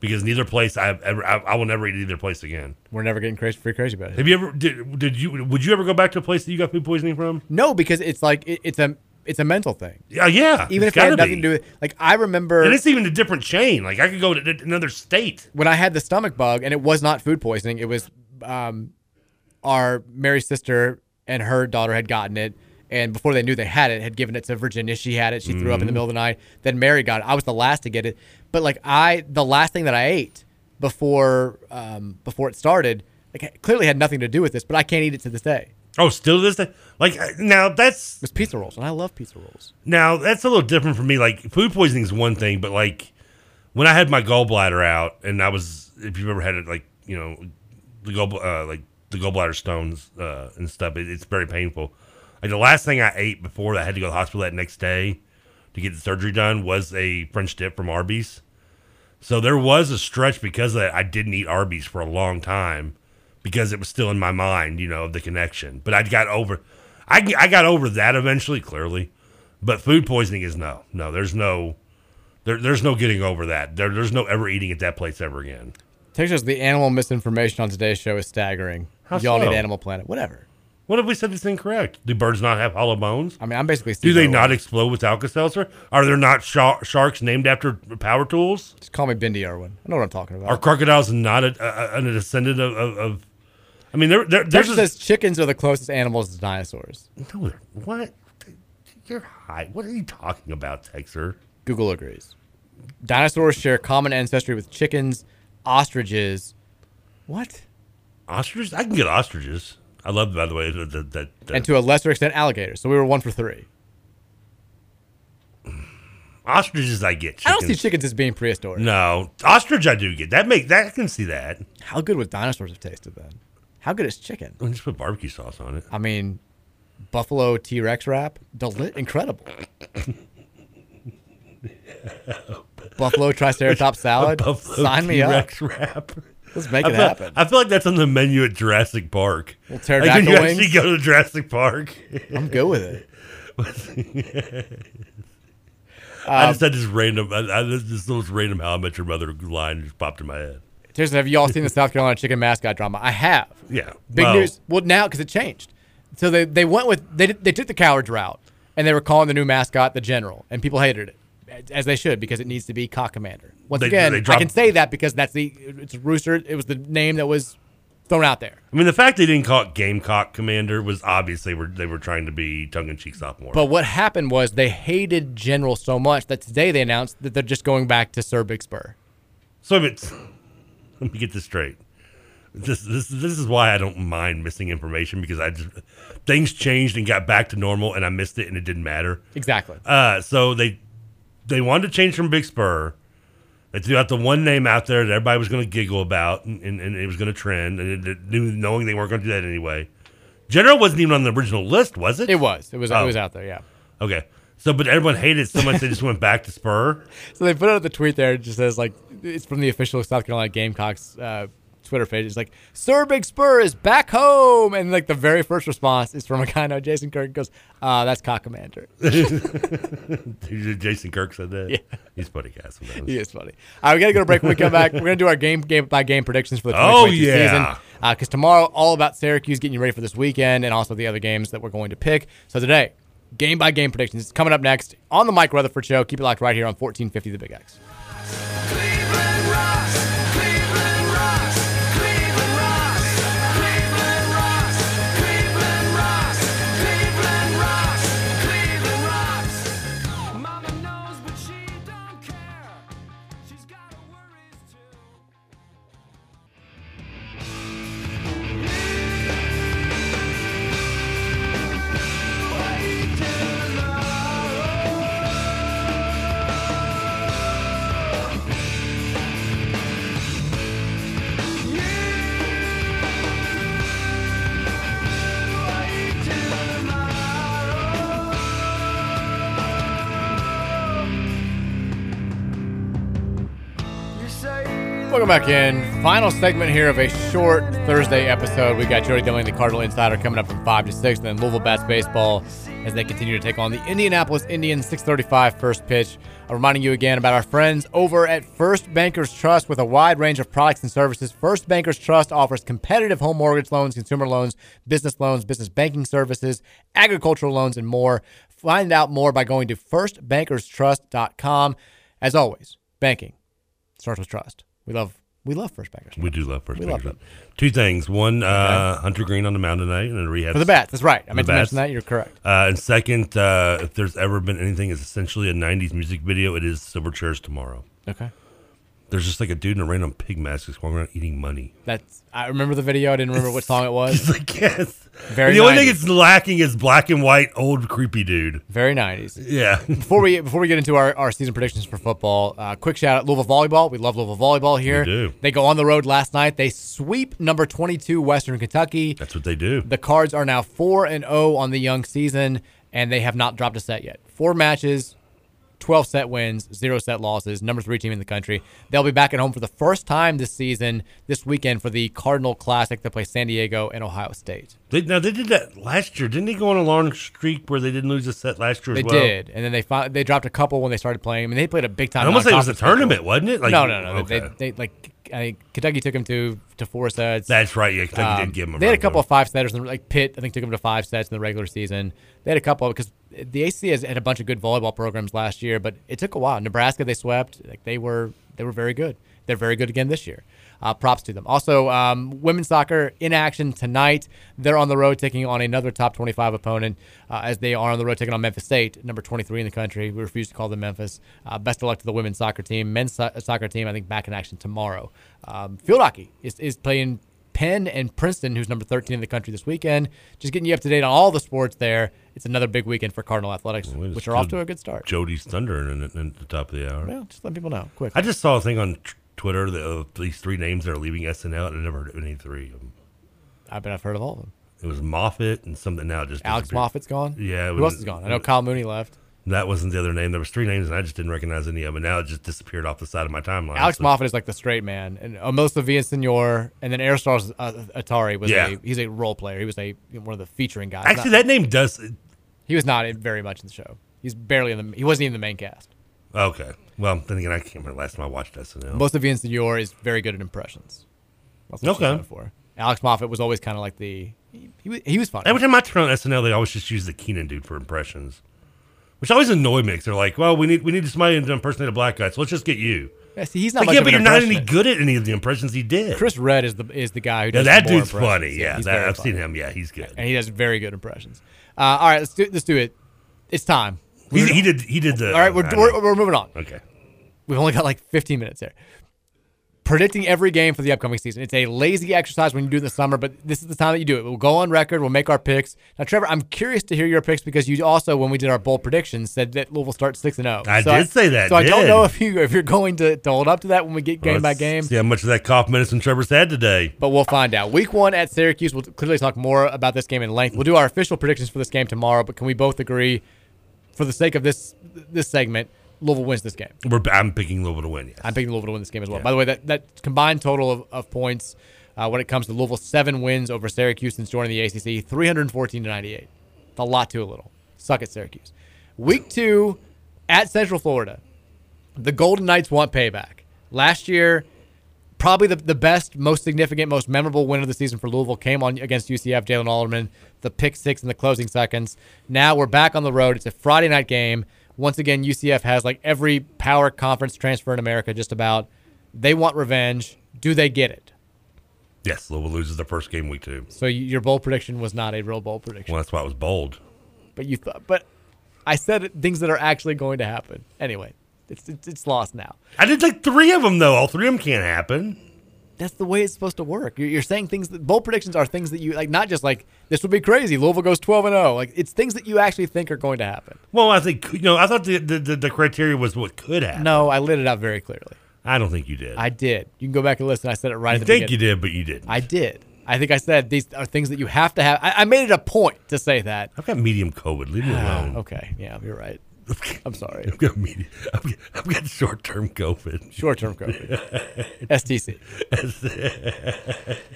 because neither place I've ever I, I will never eat either place again. We're never getting crazy, free crazy about it. Have you ever did did you would you ever go back to a place that you got food poisoning from? No, because it's like it, it's a it's a mental thing. Yeah, yeah. Even if it had nothing be. to do with it. like I remember and it's even a different chain. Like I could go to another state. when I had the stomach bug, and it was not food poisoning. It was um, our Mary's sister and her daughter had gotten it, and before they knew they had it, had given it to Virginia. She had it. She threw up in the Mhm. middle of the night. Then Mary got it. I was the last to get it, but like I, the last thing that I ate before um, before it started, like clearly had nothing to do with this, but I can't eat it to this day. Oh, still this day. Like uh, now that's It was pizza rolls, and I love pizza rolls. Now that's a little different for me. Like food poisoning is one thing, but like when I had my gallbladder out, and I was, if you've ever had it, like you know, the gall, uh, like the gallbladder stones uh, and stuff, it, it's very painful. Like the last thing I ate before I had to go to the hospital that next day to get the surgery done was a French dip from Arby's. So there was a stretch because of that I didn't eat Arby's for a long time because it was still in my mind, you know, of the connection. But I got over, I, I got over that eventually, clearly. But food poisoning is no, no. There's no, there, there's no getting over that. There, there's no ever eating at that place ever again. Texas, the animal misinformation on today's show is staggering. How Y'all so? need Animal Planet. Whatever. What if we said it's incorrect? Do birds not have hollow bones? I mean, I'm basically. Do they not explode with Alka-Seltzer? Are there not sha- sharks named after power tools? Just call me Bindi Irwin. I know what I'm talking about. Are crocodiles not a, a, a descendant of, of, of? I mean, there, there, there's Texas says chickens are the closest animals to dinosaurs. No, what? You're high. What are you talking about, Texer? Google agrees. Dinosaurs share common ancestry with chickens, ostriches. What? Ostriches? I can get ostriches. I love, by the way, that that, that, And to a lesser extent, alligators. So we were one for three. ostriches. I get. I don't see Chickens. chickens as being prehistoric. No, ostrich. I do get that. Make that I can see that. How good would dinosaurs have tasted then? How good is chicken? Well, just put barbecue sauce on it. I mean, buffalo T Rex wrap, deli- incredible. buffalo Triceratops salad. Buffalo Sign me up. T-Rex wrap. Let's make I it feel, happen. I feel like that's on the menu at Jurassic Park. Well, like pterodactyl you actually go to Jurassic Park. I'm good with it. I Um, just had this random, I, I, this, this little random How I Met Your Mother line just popped in my head. Have you all seen the South Carolina chicken mascot drama? I have. Yeah. Big well, news. Well, now because it changed. So they they went with they they took the cowards route and they were calling the new mascot the General, and people hated it as they should because it needs to be Cock Commander. Once They- again, they I can say that because that's the it's rooster. It was the name that was thrown out there. I mean, the fact they didn't call it Gamecock Commander was obvious they were they were trying to be tongue in cheek sophomore. But what happened was they hated General so much that today they announced that they're just going back to Sir Big Spur. So if it's let me get this straight. This this this is why I don't mind missing information because I just things changed and got back to normal and I missed it and it didn't matter. Exactly. Uh, so they they wanted to change from Big Spur. They threw out the one name out there that everybody was going to giggle about and, and, and it was going to trend and it, it knew, knowing they weren't going to do that anyway. General wasn't even on the original list, was it? It was. It was. Oh. It was out there. Yeah. Okay. So, but everyone hated it so much they just went back to Spur. So they put out the tweet there. It just says like it's from the official South Carolina Gamecocks uh, Twitter page. It's like Sir Big Spur is back home, and like the very first response is from a guy named Jason Kirk. Goes, uh, "That's Cock Commander." Jason Kirk said that. Yeah. he's funny guy sometimes. he is funny. All right, we got to go to break. When we come back, we're gonna do our game game by game predictions for the Oh, yeah. season. Because tomorrow, all about Syracuse getting you ready for this weekend, and also the other games that we're going to pick. So today, game by game predictions It's coming up next on the Mike Rutherford Show. Keep it locked right here on 1450 The Big X. Welcome back in. Final segment here of a short Thursday episode. We got Jody Demling, the Cardinal Insider, coming up from 5 to 6, and then Louisville Bats Baseball as they continue to take on the Indianapolis Indians 635 first pitch. I'm reminding you again about our friends over at First Bankers Trust with a wide range of products and services. First Bankers Trust offers competitive home mortgage loans, consumer loans, business loans, business banking services, agricultural loans, and more. Find out more by going to firstbankerstrust.com. As always, banking starts with trust. We love we love First Bankers. We do love First We Bankers. love Two things. One, uh, Hunter Greene on the mound tonight and a rehab. For the bats, that's right. I meant to bats. mention that. You're correct. Uh, and second, uh, if there's ever been anything that's essentially a 90s music video, it is Silverchair's Tomorrow. Okay. There's just like a dude in a random pig mask just walking around eating money. That's I remember the video. I didn't remember what song it was. like, yes. Very the only 90s. thing it's lacking is black and white old creepy dude. Very 90s. Yeah. before we before we get into our, our season predictions for football, uh, quick shout out Louisville volleyball. We love Louisville volleyball here. We do. They go on the road last night. They sweep number 22 Western Kentucky. That's what they do. The Cards are now 4 and 0 on the young season and they have not dropped a set yet. 4 matches, 12 set wins, 0 set losses, number 3 team in the country. They'll be back at home for the first time this season this weekend for the Cardinal Classic. They play San Diego and Ohio State. They, now they did that last year. Didn't they go on a long streak where they didn't lose a set last year They as well? did, and then they they dropped a couple when they started playing. I mean, they played a big time. I almost like it was a tournament, wasn't it? Like- no, no, no. okay. They, they like I think Kentucky took them to to four sets. That's right. Yeah, Kentucky did um, give a They had a couple of five setters, and like Pitt, I think took them to five sets in the regular season. They had a couple because the ACC has had a bunch of good volleyball programs last year, but it took a while. Nebraska they swept. Like they were they were very good. They're very good again this year. Uh, props to them. Also, um, women's soccer in action tonight. They're on the road taking on another top 25 opponent uh, as they are on the road taking on Memphis State, number 23 in the country. We refuse to call them Memphis. Uh, best of luck to the women's soccer team. Men's so- soccer team, I think, back in action tomorrow. Um, field hockey is, is playing Penn and Princeton, who's number 13 in the country this weekend. Just getting you up to date on all the sports there. It's another big weekend for Cardinal Athletics, which are off to a good start. Jody's Thunder in, in, at the top of the hour. Well, just let people know quick. I just saw a thing on t- Twitter that of these three names that are leaving SNL. and I never heard of any three of them. I bet I've heard of all of them. It was Moffat and something now just Alex disappeared. Moffat's gone? Yeah. Who else is gone? I know Kyle Mooney left. That wasn't the other name. There was three names, and I just didn't recognize any of them. And now it just disappeared off the side of my timeline. Alex So- Moffat is like the straight man, and Villasenor, and Senor, and then Aristotle uh, Athari was Yeah. a he's a role player. He was a one of the featuring guys. Actually, Not- that name does. he was not in- very much in the show. He's barely in the. He wasn't even the main cast. Okay. Well, then again, I can't remember the last time I watched SNL. Most of Villasenor is very good at impressions. That's what Okay. For. Alex Moffat was always kind of like the he, he, was- he was funny. Every time I turn on SNL, they always just use the Kenan dude for impressions, which always annoy me. 'cause they're like, "Well, we need we need somebody to impersonate a black guy, so let's just get you." Yeah, see, he's not Like, yeah, but you're not any good at any of the impressions he did. Chris Redd is the is the guy who Yeah, that dude's funny. Yeah, he's that- I've funny. seen him. Yeah, he's good. and he does very good impressions. Uh, all right, let's do let's do it. It's time. He, he did. He did the. All right, we're, we're, we're moving on. Okay. We've only got like 15 minutes here. Predicting every game for the upcoming season. It's a lazy exercise when you do it in the summer, but this is the time that you do it. We'll go on record. We'll make our picks. Now, Trevor, I'm curious to hear your picks because you also, when we did our bold predictions, said that Louisville starts six and zero. I So did say that, So I don't know if you if you're going to, to hold up to that when we get game Well, by game. See how much of that cough medicine Trevor's had today. But we'll find out. Week one at Syracuse. We'll clearly talk more about this game in length. We'll do our official predictions for this game tomorrow. But can we both agree, for the sake of this this segment, Louisville wins this game? We're, I'm picking Louisville to win. Yes. I'm picking Louisville to win this game as well. By the way, that, that combined total of, of points uh, when it comes to Louisville, seven wins over Syracuse since joining the ACC, 314 to 98. It's A lot to a little. Suck at Syracuse. Week two at Central Florida. The Golden Knights want payback. Last year, probably the, the best, most significant, most memorable win of the season for Louisville came on against UCF, Jalen Alderman, the pick six in the closing seconds. Now we're back on the road. It's a Friday night game. Once again, UCF has like every power conference transfer in America just about. They want revenge. Do they get it? Yes, Louisville loses their first game week two. So your bold prediction was not a real bold prediction. Well, that's why it was bold. But you thought, but I said things that are actually going to happen. Anyway, it's, it's it's lost now. I did like three of them though. All three of them can't happen. That's the way it's supposed to work. You're, you're saying things that bold predictions are things that you like, not just like this would be crazy. Louisville goes twelve and zero. Like it's things that you actually think are going to happen. Well, I think you know. I thought the the, the, the criteria was what could happen. No, I lit it out very clearly. I don't think you did. I did. You can go back and listen. I said it right I at the think you did, but you didn't. I did. I think I said these are things that you have to have. I, I made it a point to say that. I've got medium COVID. Leave me alone. okay, yeah, you're right. I'm sorry. I've got, I've got, I've got short-term COVID. Short-term COVID. STC.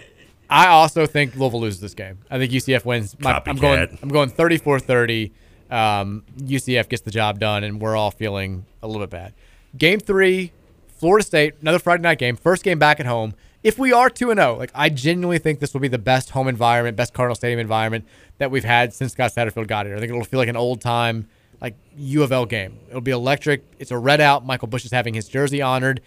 I also think Louisville loses this game. I think UCF wins. My- I'm going. I'm going 34-30. Um, UCF gets the job done, and we're all feeling a little bit bad. Game three, Florida State, another Friday night game. First game back at home. If we are two and zero, like I genuinely think this will be the best home environment, best Cardinal Stadium environment that we've had since Scott Satterfield got here. I think it'll feel like an old time like U of L game. It'll be electric. It's a red out. Michael Bush is having his jersey honored.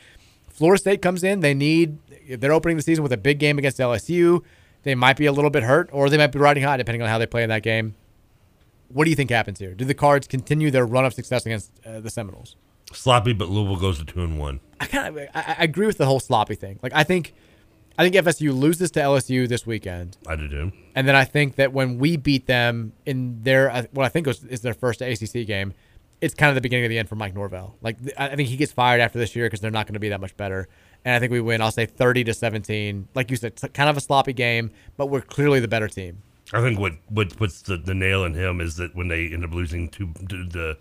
Florida State comes in. They need. They're opening the season with a big game against LSU. They might be a little bit hurt, or they might be riding high, depending on how they play in that game. What do you think happens here? Do the Cards continue their run of success against uh, the Seminoles? Sloppy, but Louisville goes to two and one. I kind of I, I agree with the whole sloppy thing. Like I think I think FSU loses to LSU this weekend, I do too. and then I think that when we beat them in their uh, what I think was, is their first ACC game, it's kind of the beginning of the end for Mike Norvell. Like I think he gets fired after this year because they're not going to be that much better. And I think we win. I'll say thirty to seventeen. Like you said, kind of a sloppy game, but we're clearly the better team. I think what what puts the, the nail in him is that when they end up losing to, to the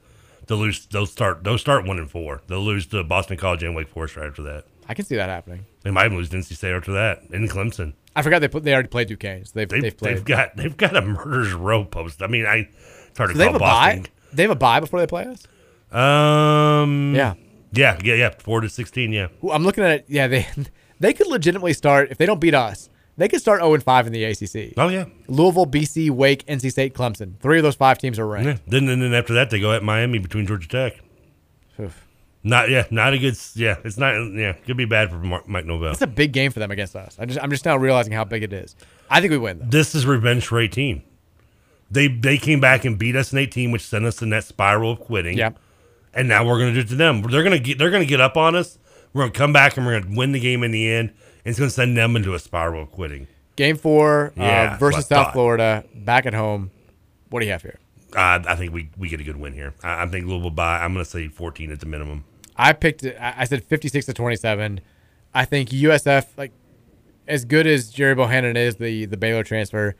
the lose they'll start they'll start one and four. They'll lose to Boston College and Wake Forest right after that. I can see that happening. They might lose to NC State after that in Clemson. I forgot they put they already played Duquesne. So they've, They've, they've played. they've got they've got a murder's row post. I mean, I it's hard to So they call have a Boston. bye. They have a bye before they play us. Um. Yeah. Yeah. Yeah. Yeah. Four to sixteen. Yeah. I'm looking at it. Yeah, they they could legitimately start if they don't beat us. They could start 0 and 5 in the ACC. Oh yeah. Louisville, BC, Wake, NC State, Clemson. Three of those five teams are ranked. Yeah. Then and then after that they go at Miami between Georgia Tech. Oof. Not yeah. Not a good. Yeah. It's not. Yeah. Could be bad for Mar- Mike Norvell. It's a big game for them against us. I just, I'm just now realizing how big it is. I think we win though. This is revenge for 18. They they came back and beat us in 18, which sent us in that spiral of quitting. Yep. And now we're gonna do it to them. They're gonna get they're gonna get up on us. We're gonna come back and we're gonna win the game in the end. And it's gonna send them into a spiral of quitting. Game four Yeah, uh, versus that's what I South. Florida, back at home. What do you have here? Uh, I think we, we get a good win here. I, I think Louisville by I'm gonna say 14 at the minimum. I picked I said 56 to 27. I think USF, like as good as Gerry Bohanon is, the the Baylor transfer,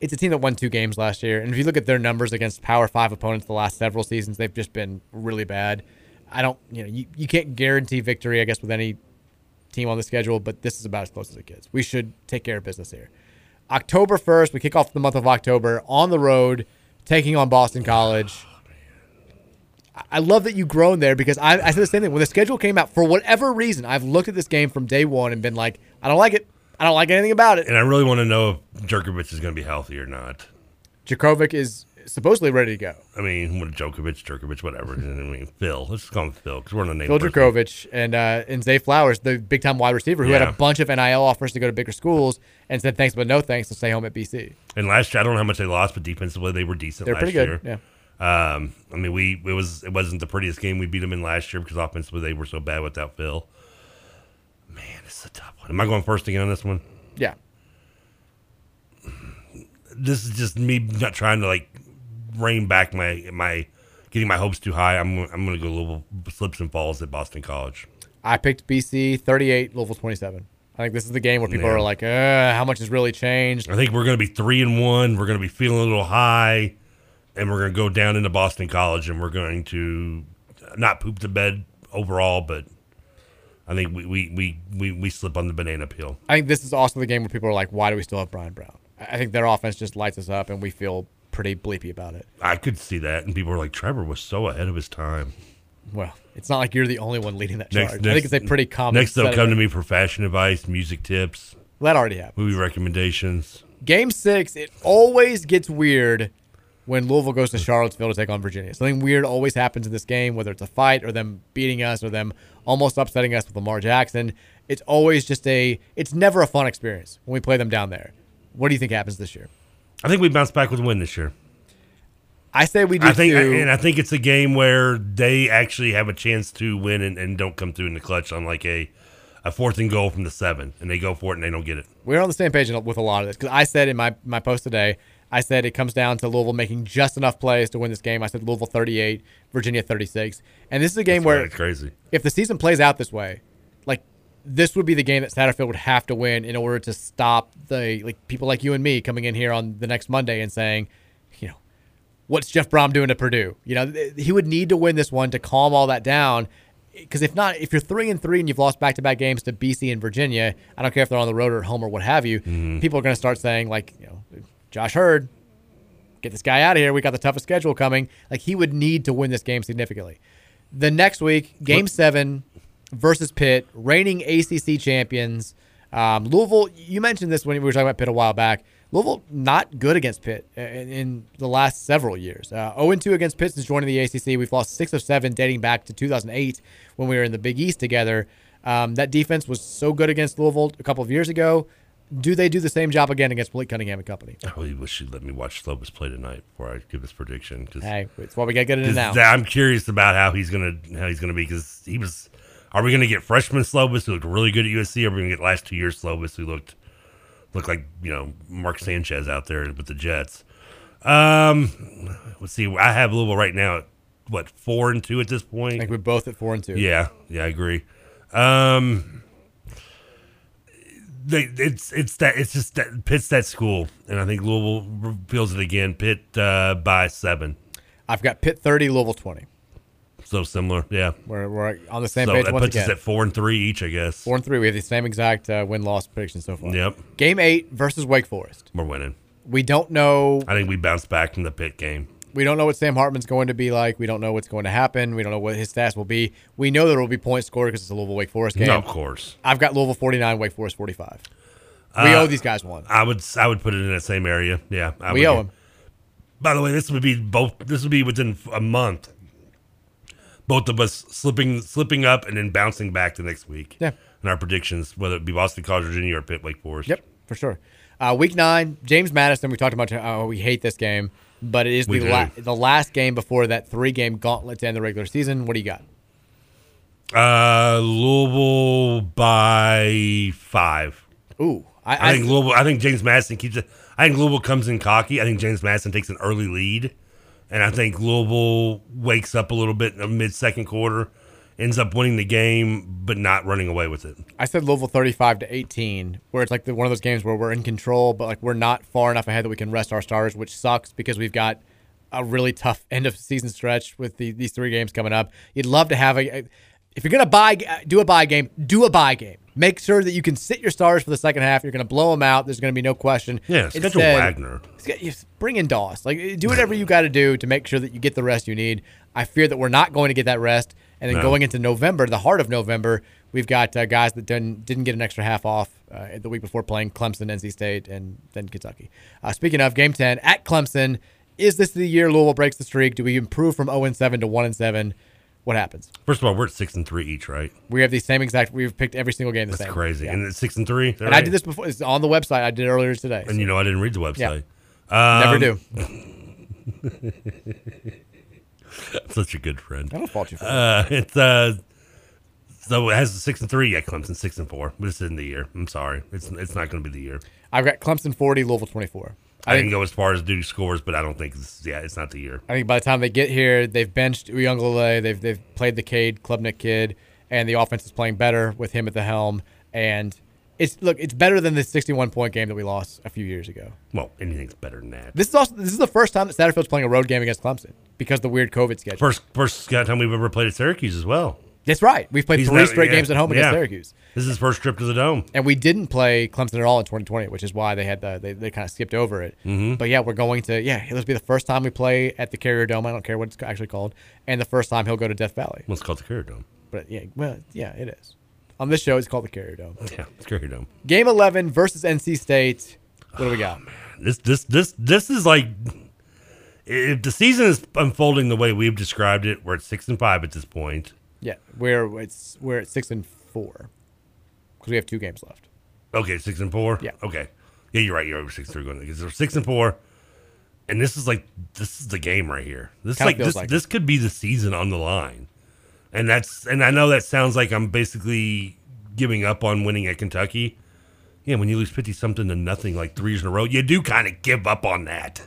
it's a team that won two games last year. And if you look at their numbers against Power Five opponents the last several seasons, they've just been really bad. I don't, you know, you, you can't guarantee victory, I guess, with any team on the schedule, but this is about as close as it gets. We should take care of business here. October 1st, we kick off the month of October on the road, taking on Boston College. I- love that you've grown there because I, I said the same thing. When the schedule came out, for whatever reason, I've looked at this game from day one and been like, I don't like it. I don't like anything about it. And I really want to know if Djokovic is gonna be healthy or not. Djokovic is supposedly ready to go. I mean, what Djokovic, Djokovic, whatever. I mean, Phil. Let's just call him Phil because we're on the name. Phil person. Djokovic and uh, and Zay Flowers, the big time wide receiver who had a bunch of NIL offers to go to bigger schools and said thanks but no thanks to stay home at BC. And last year, I don't know how much they lost, but defensively they were decent. They're last pretty good, Year. Um, I mean, we it was it wasn't the prettiest game we beat them in last year because offensively they were so bad without Phil. Man, it's a tough one. Am I going first again on this one? Yeah. This is just me not trying to like rein back my my getting my hopes too high. I'm I'm going to go Louisville slips and falls at Boston College. I picked BC 38, Louisville 27. I think this is the game where people Yeah. are like, uh, how much has really changed? I think we're going to be three and one. We're going to be feeling a little high, and we're going to go down into Boston College, and we're going to not poop the bed overall, but I think we we, we, we, we slip on the banana peel. I think this is also the game where people are like, why do we still have Bryan Brown? I think their offense just lights us up and we feel pretty bleepy about it. I could see that, and people were like, Trevor was so ahead of his time. Well, it's not like you're the only one leading that charge. I think it's a pretty common. Next, they'll come to me for fashion advice, music tips. That already happened. Movie recommendations. Game six, it always gets weird when Louisville goes to Charlottesville to take on Virginia. Something weird always happens in this game, whether it's a fight or them beating us or them almost upsetting us with Lamar Jackson. It's always just a. It's never a fun experience when we play them down there. What do you think happens this year? I think we bounce back with a win this year. I say we do I think, too. and I think it's a game where they actually have a chance to win and, and don't come through in the clutch on like a, a fourth and goal from the seven, and they go for it and they don't get it. We're on the same page with a lot of this because I said in my, my post today, I said it comes down to Louisville making just enough plays to win this game. I said Louisville 38, Virginia 36. And this is a game That's where crazy. if the season plays out this way, like this would be the game that Satterfield would have to win in order to stop the like people like you and me coming in here on the next Monday and saying, you know, what's Jeff Brohm doing to Purdue? You know, he would need to win this one to calm all that down. Because if not, if you're three and three and you've lost back to back games to BC and Virginia, I don't care if they're on the road or at home or what have you, mm-hmm. people are going to start saying like, you know, Josh Heird, get this guy out of here. We got the toughest schedule coming. Like he would need to win this game significantly. The next week, Game Seven versus Pitt, reigning ACC champions. Um, Louisville. You mentioned this when we were talking about Pitt a while back. Louisville not good against Pitt in, in the last several years. Uh, 0 2 against Pitt since joining the ACC. We've lost six of seven dating back to 2008 when we were in the Big East together. Um, that defense was so good against Louisville a couple of years ago. Do they do the same job again against Malik Cunningham and company? I really wish you'd let me watch Slovis play tonight before I give this prediction. Cause, Hey, it's why we got to get into now. I'm curious about how he's gonna how he's gonna be because he was. Are we gonna get freshman Slovis who looked really good at USC? Or are we gonna get last two years Slovis who looked looked like you know Mark Sanchez out there with the Jets? Um, let's see. I have Louisville right now at what four and two at this point. I think we're both at four and two. Yeah, yeah, I agree. Um, they, it's it's that it's just that Pitt's that school, and I think Louisville feels it again. Pitt uh, by seven, I've got Pitt 30, Louisville 20. so similar. Yeah, We're, we're on the same so page that puts again. us at four and three each, I guess. Four and three. We have the same exact uh, win loss prediction so far. Yep, Game eight versus Wake Forest. we're winning. We don't know. I think we bounce back from the Pitt game. We don't know what Sam Hartman's going to be like. We don't know what's going to happen. We don't know what his stats will be. We know there will be points scored because it's a Louisville Wake Forest game. No, of course. I've got Louisville 49, Wake Forest 45. We Uh, owe these guys one. I would I would put it in that same area. Yeah, I We would. owe them. By the way, this would be both. This would be within a month. Both of us slipping slipping up and then bouncing back the next week. Yeah. In our predictions, whether it be Boston College, Virginia, or Pitt, Wake Forest. Yep, for sure. Uh, week nine, James Madison. We talked about how we hate this game, but it is We the la- the last game before that three game gauntlet to end the regular season. What do you got? Uh, Louisville by five. Ooh, I, think Louisville. I think James Madison keeps it. I think Louisville comes in cocky. I think James Madison takes an early lead, and I think Louisville wakes up a little bit in the mid second quarter, ends up winning the game, but not running away with it. I said Louisville 35 to 18, where it's like the, one of those games where we're in control, but like we're not far enough ahead that we can rest our stars, which sucks because we've got a really tough end of season stretch with the, these three games coming up. You'd love to have a. If you're gonna buy, do a buy game. Do a buy game. Make sure that you can sit your stars for the second half. You're gonna blow them out. There's gonna be no question. Yeah, schedule Instead, Wagner. bring in Doss. Like do whatever you got to do to make sure that you get the rest you need. I fear that we're not going to get that rest, and then No. going into November, the heart of November, we've got uh, guys that didn't didn't get an extra half off uh, the week before playing Clemson, NC State, and then Kentucky. Uh, speaking of Game Ten at Clemson, is this the year Louisville breaks the streak? Do we improve from zero and seven to one and seven? What happens? First of all, we're at six and three each, right? We have the same exact. We've picked every single game the That's same. crazy. Yeah. And it's six and three. And I did this before. It's on the website. I did it earlier today. And you know, I didn't read the website. Never Um, do. Such a good friend. I don't fault you for that. uh, It's uh, so it has six and three. Yeah, Clemson six and four. But this isn't the year. I'm sorry. It's it's not going to be the year. I've got Clemson 40, Louisville 24. I, I didn't go as far as do scores, but I don't think this, yeah, it's not the year. I think by the time they get here, they've benched Uiagalelei, they've they've played the Cade Klubnik kid, and the offense is playing better with him at the helm. And it's look, it's better than the 61 point game that we lost a few years ago. Well, anything's better than that. This is also this is the first time that Satterfield's playing a road game against Clemson because of the weird COVID schedule. First first time we've ever played at Syracuse as well. That's right. We've played He's three not- straight yeah, games at home against yeah. Syracuse. This is his first trip to the dome. And we didn't play Clemson at all in 2020, which is why they had the, they, they kind of skipped over it. Mhm. But yeah, we're going to yeah, it'll be the first time we play at the Carrier Dome. I don't care what it's actually called, and the first time he'll go to Death Valley. It's called the Carrier Dome? But yeah, well, yeah, it is. On this show, it's called the Carrier Dome. Yeah, it's Carrier Dome. Game 11 versus NC State. What do we got? Ah, this this this this is like if the season is unfolding the way we've described it, we're at six and five at this point. Yeah, we're it's we're at six and four because we have two games left. Okay, six and four. Yeah. Okay. Yeah, you're right. You're over six three going because they're six and four, and this is like this is the game right here. This Kinda like this like this could be the season on the line, and that's and I know that sounds like I'm basically giving up on winning at Kentucky. Yeah, when you lose fifty something to nothing like three years in a row, you do kind of give up on that.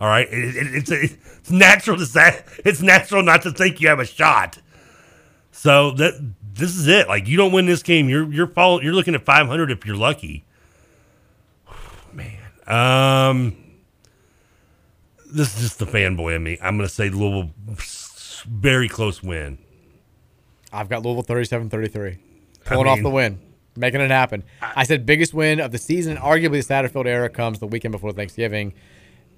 All right, it, it, it's it's natural to say it's natural not to think you have a shot. So that this is it. Like you don't win this game, you're you're fall, you're looking at 500 if you're lucky. Man, um, this is just the fanboy in me. I'm to say Louisville, very close win. I've got Louisville 37-33. Pulling I off the win. Making it happen. I said biggest win of the season. Arguably, the Satterfield era comes the weekend before Thanksgiving.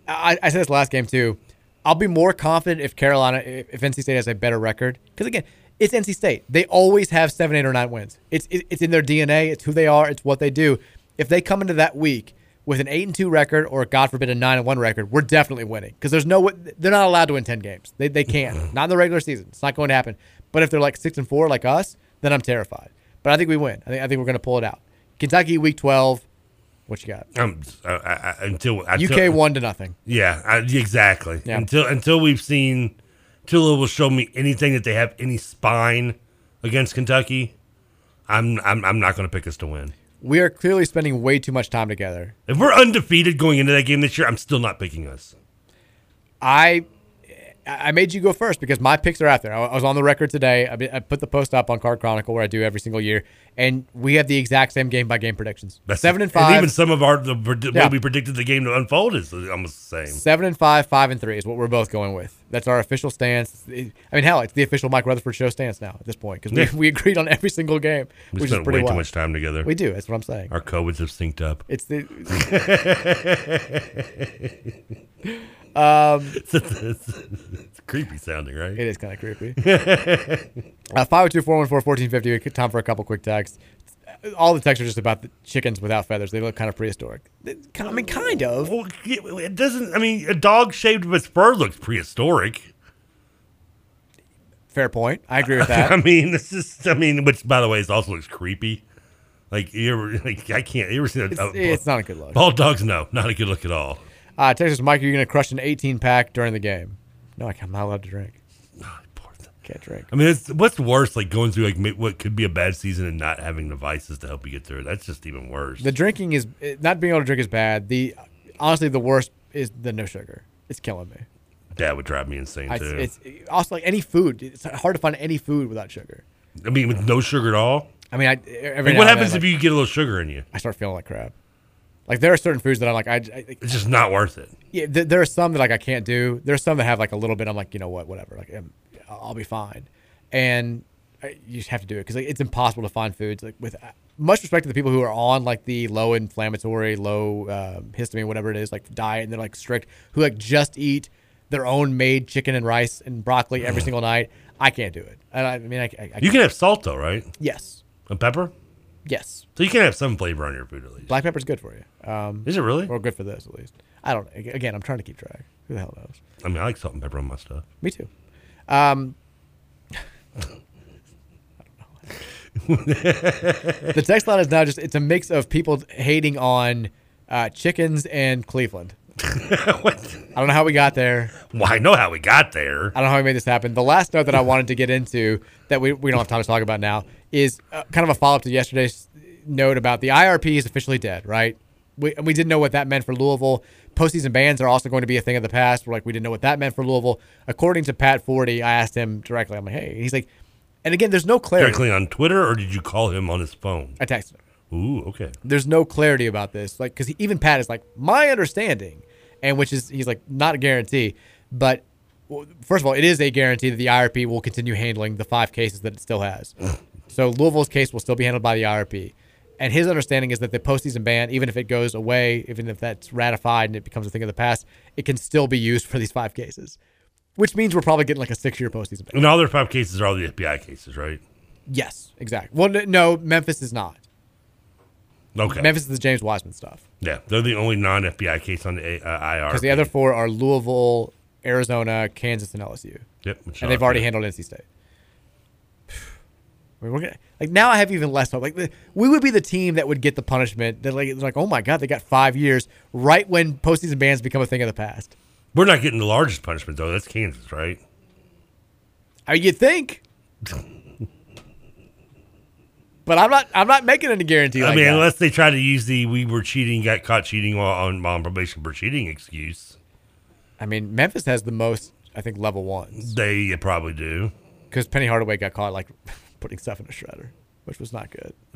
I, I said this last game too. I'll be more confident if Carolina, if, NC State has a better record, because again, it's NC State. They always have seven, eight, or nine wins. It's it, it's in their DNA. It's who they are. It's what they do. If they come into that week with an eight and two record, or God forbid a nine and one record, we're definitely winning because there's no way- they're not allowed to win ten games. They they can't. not in the regular season. It's not going to happen. But if they're like six and four like us, then I'm terrified. But I think we win. I think I think we're going to pull it out. Kentucky week twelve. What you got? Um, I, I, until, until UK one to nothing. Yeah, I, exactly. Yeah. Until until we've seen, until will show me anything that they have any spine against Kentucky, I'm I'm, I'm not going to pick us to win. We are clearly spending way too much time together. If we're undefeated going into that game this year, I'm still not picking us. I I made you go first because my picks are out there. I was on the record today. I, I put the post up on Card Chronicle where I do every single year, and we have the exact same game by game predictions. seven and five. even some of our the, Yeah. we predicted the game to unfold is almost the same. Seven and five, five and three is what we're both going with. That's our official stance. I mean, hell, it's the official Mike Rutherford show stance now at this point because we, Yeah. we agreed on every single game, We which is spent pretty way too much time together. We do. That's what I'm saying. Our codes have synced up. It's the. um, it's, it's creepy sounding, right? It is kind of creepy. uh, 502 414 1450. Time for a couple quick texts. All the texts are just about the chickens without feathers. They look kind of prehistoric. I mean, kind of. Well, it doesn't. I mean, a dog shaved with its fur looks prehistoric. Fair point. I agree with that. I mean, this is. I mean, which by the way, it also looks creepy. Like you ever, like I can't. You ever seen a, It's- a- it's not a good look. Bald dogs, no, not a good look at all. Uh, Texas Mike, are you going to crush an 18 pack during the game? No, I'm not allowed to drink. Can't drink. I mean, it's, what's worse, like going through like what could be a bad season and not having devices to help you get through it. That's just even worse. The drinking is eh, not being able to drink is bad. The honestly, the worst is the no sugar. It's killing me. That would drive me insane I- too. it's also like any food. It's hard to find any food without sugar. I mean, with no sugar at all. I mean, I every Like, what happens then, if like, you get a little sugar in you? I start feeling like crap. Like there are certain foods that I'm like I, I It's just not worth it. yeah. Th- there are some that like I can't do. There's some that have like a little bit. I'm like you know what, whatever. Like um, I'll be fine. And I, you just have to do it because like, it's impossible to find foods like with uh, much respect to the people who are on like the low inflammatory, low um, histamine, whatever it is, like diet, and they're like strict, who like just eat their own made chicken and rice and broccoli every single night. I can't do it. And I, I mean, I, I, I You can have salt though, right? Yes. And pepper. Yes. So you can have some flavor on your food at least. Black pepper's good for you. Um, Is it really? Or good for this at least. I don't. Again, I'm trying to keep track. Who the hell knows? I mean, I like salt and pepper on my stuff. Me too. Um, the text line is now just it's a mix of people hating on uh, chickens and Cleveland. I don't know how we got there. Well, I know how we got there. I don't know how we made this happen. The last note that I wanted to get into that we, we don't have time to talk about now is uh, kind of a follow up to yesterday's note about the IRP is officially dead, right? We, and we didn't know what that meant for Louisville. Postseason bans are also going to be a thing of the past. We're like, we didn't know what that meant for Louisville. According to Pat Forde, I asked him directly. I'm like, hey, he's like, and again, there's no clarity. Directly on Twitter, or did you call him on his phone? I texted him. Ooh, okay. There's no clarity about this, like, because even Pat is like, my understanding, and which is he's like, not a guarantee, but well, first of all, it is a guarantee that the IRP will continue handling the five cases that it still has. so Louisville's case will still be handled by the IRP. And his understanding is that the postseason ban, even if it goes away, even if that's ratified and it becomes a thing of the past, it can still be used for these five cases, which means we're probably getting like a six-year postseason ban. And all their five cases are all the FBI cases, right? Yes, exactly. Well, no, Memphis is not. Okay. Memphis is the James Wiseman stuff. Yeah, they're the only non-FBI case on the uh, IR. Because the other four are Louisville, Arizona, Kansas, and LSU. Yep, and they've already handled NC State. I mean, we're gonna like now. I have even less hope. Like the, we would be the team that would get the punishment. That like it's like, oh my god, they got five years right when postseason bans become a thing of the past. We're not getting the largest punishment though. That's Kansas, right? I mean, you'd think, but I'm not. I'm not making any guarantee. I Like mean, that. unless they try to use the "we were cheating, got caught cheating while on, while on probation for cheating" excuse. I mean, Memphis has the most. I think level ones They probably do. because Penny Hardaway got caught like putting stuff in a shredder, which was not good.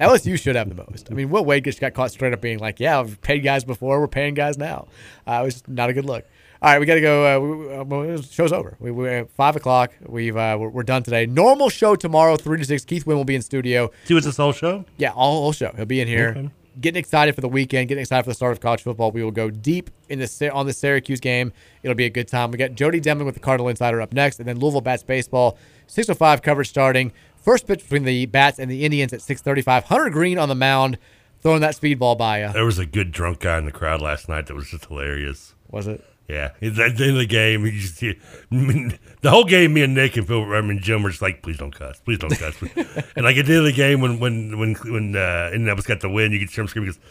LSU should have the most. I mean, Will Wade just got caught straight up being like, "Yeah, I've paid guys before. We're paying guys now." Uh, it was not a good look. All right, we got to go. Uh, we, uh, the show's over. We, we're at five o'clock. We've uh, we're, we're done today. Normal show tomorrow, three to six. Keith Wynn will be in studio. See what's this whole show? Yeah, all whole show. He'll be in here. Okay. Getting excited for the weekend. Getting excited for the start of college football. We will go deep in the on the Syracuse game. It'll be a good time. We got Jody Demling with the Cardinal Insider up next, and then Louisville Bats baseball. Six o five coverage starting. First pitch between the Bats and the Indians at six thirty five. Hunter Greene on the mound, throwing that speedball by you. There was a good drunk guy in the crowd last night that was just hilarious. Was it? Yeah, at the end of the game, he just he, the whole game. Me and Nick and Phil, I mean Jim, were just like, "Please don't cuss, please don't cuss." and like at the end of the game, when when when when uh, Indianapolis got the win, you get Jim screaming, he goes,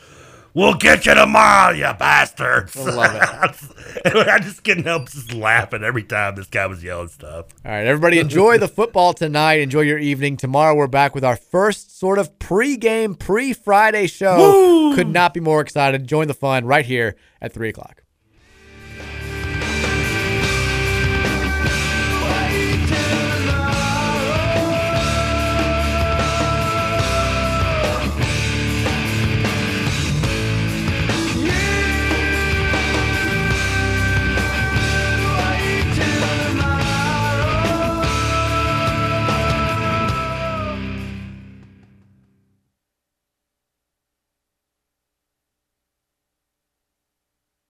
"We'll get you tomorrow, you bastards!" I love it. I just couldn't help just laughing every time this guy was yelling stuff. All right, everybody, enjoy the football tonight. Enjoy your evening. Tomorrow, we're back with our first sort of pre-game, pre-Friday show. Woo! Could not be more excited. Join the fun right here at three o'clock.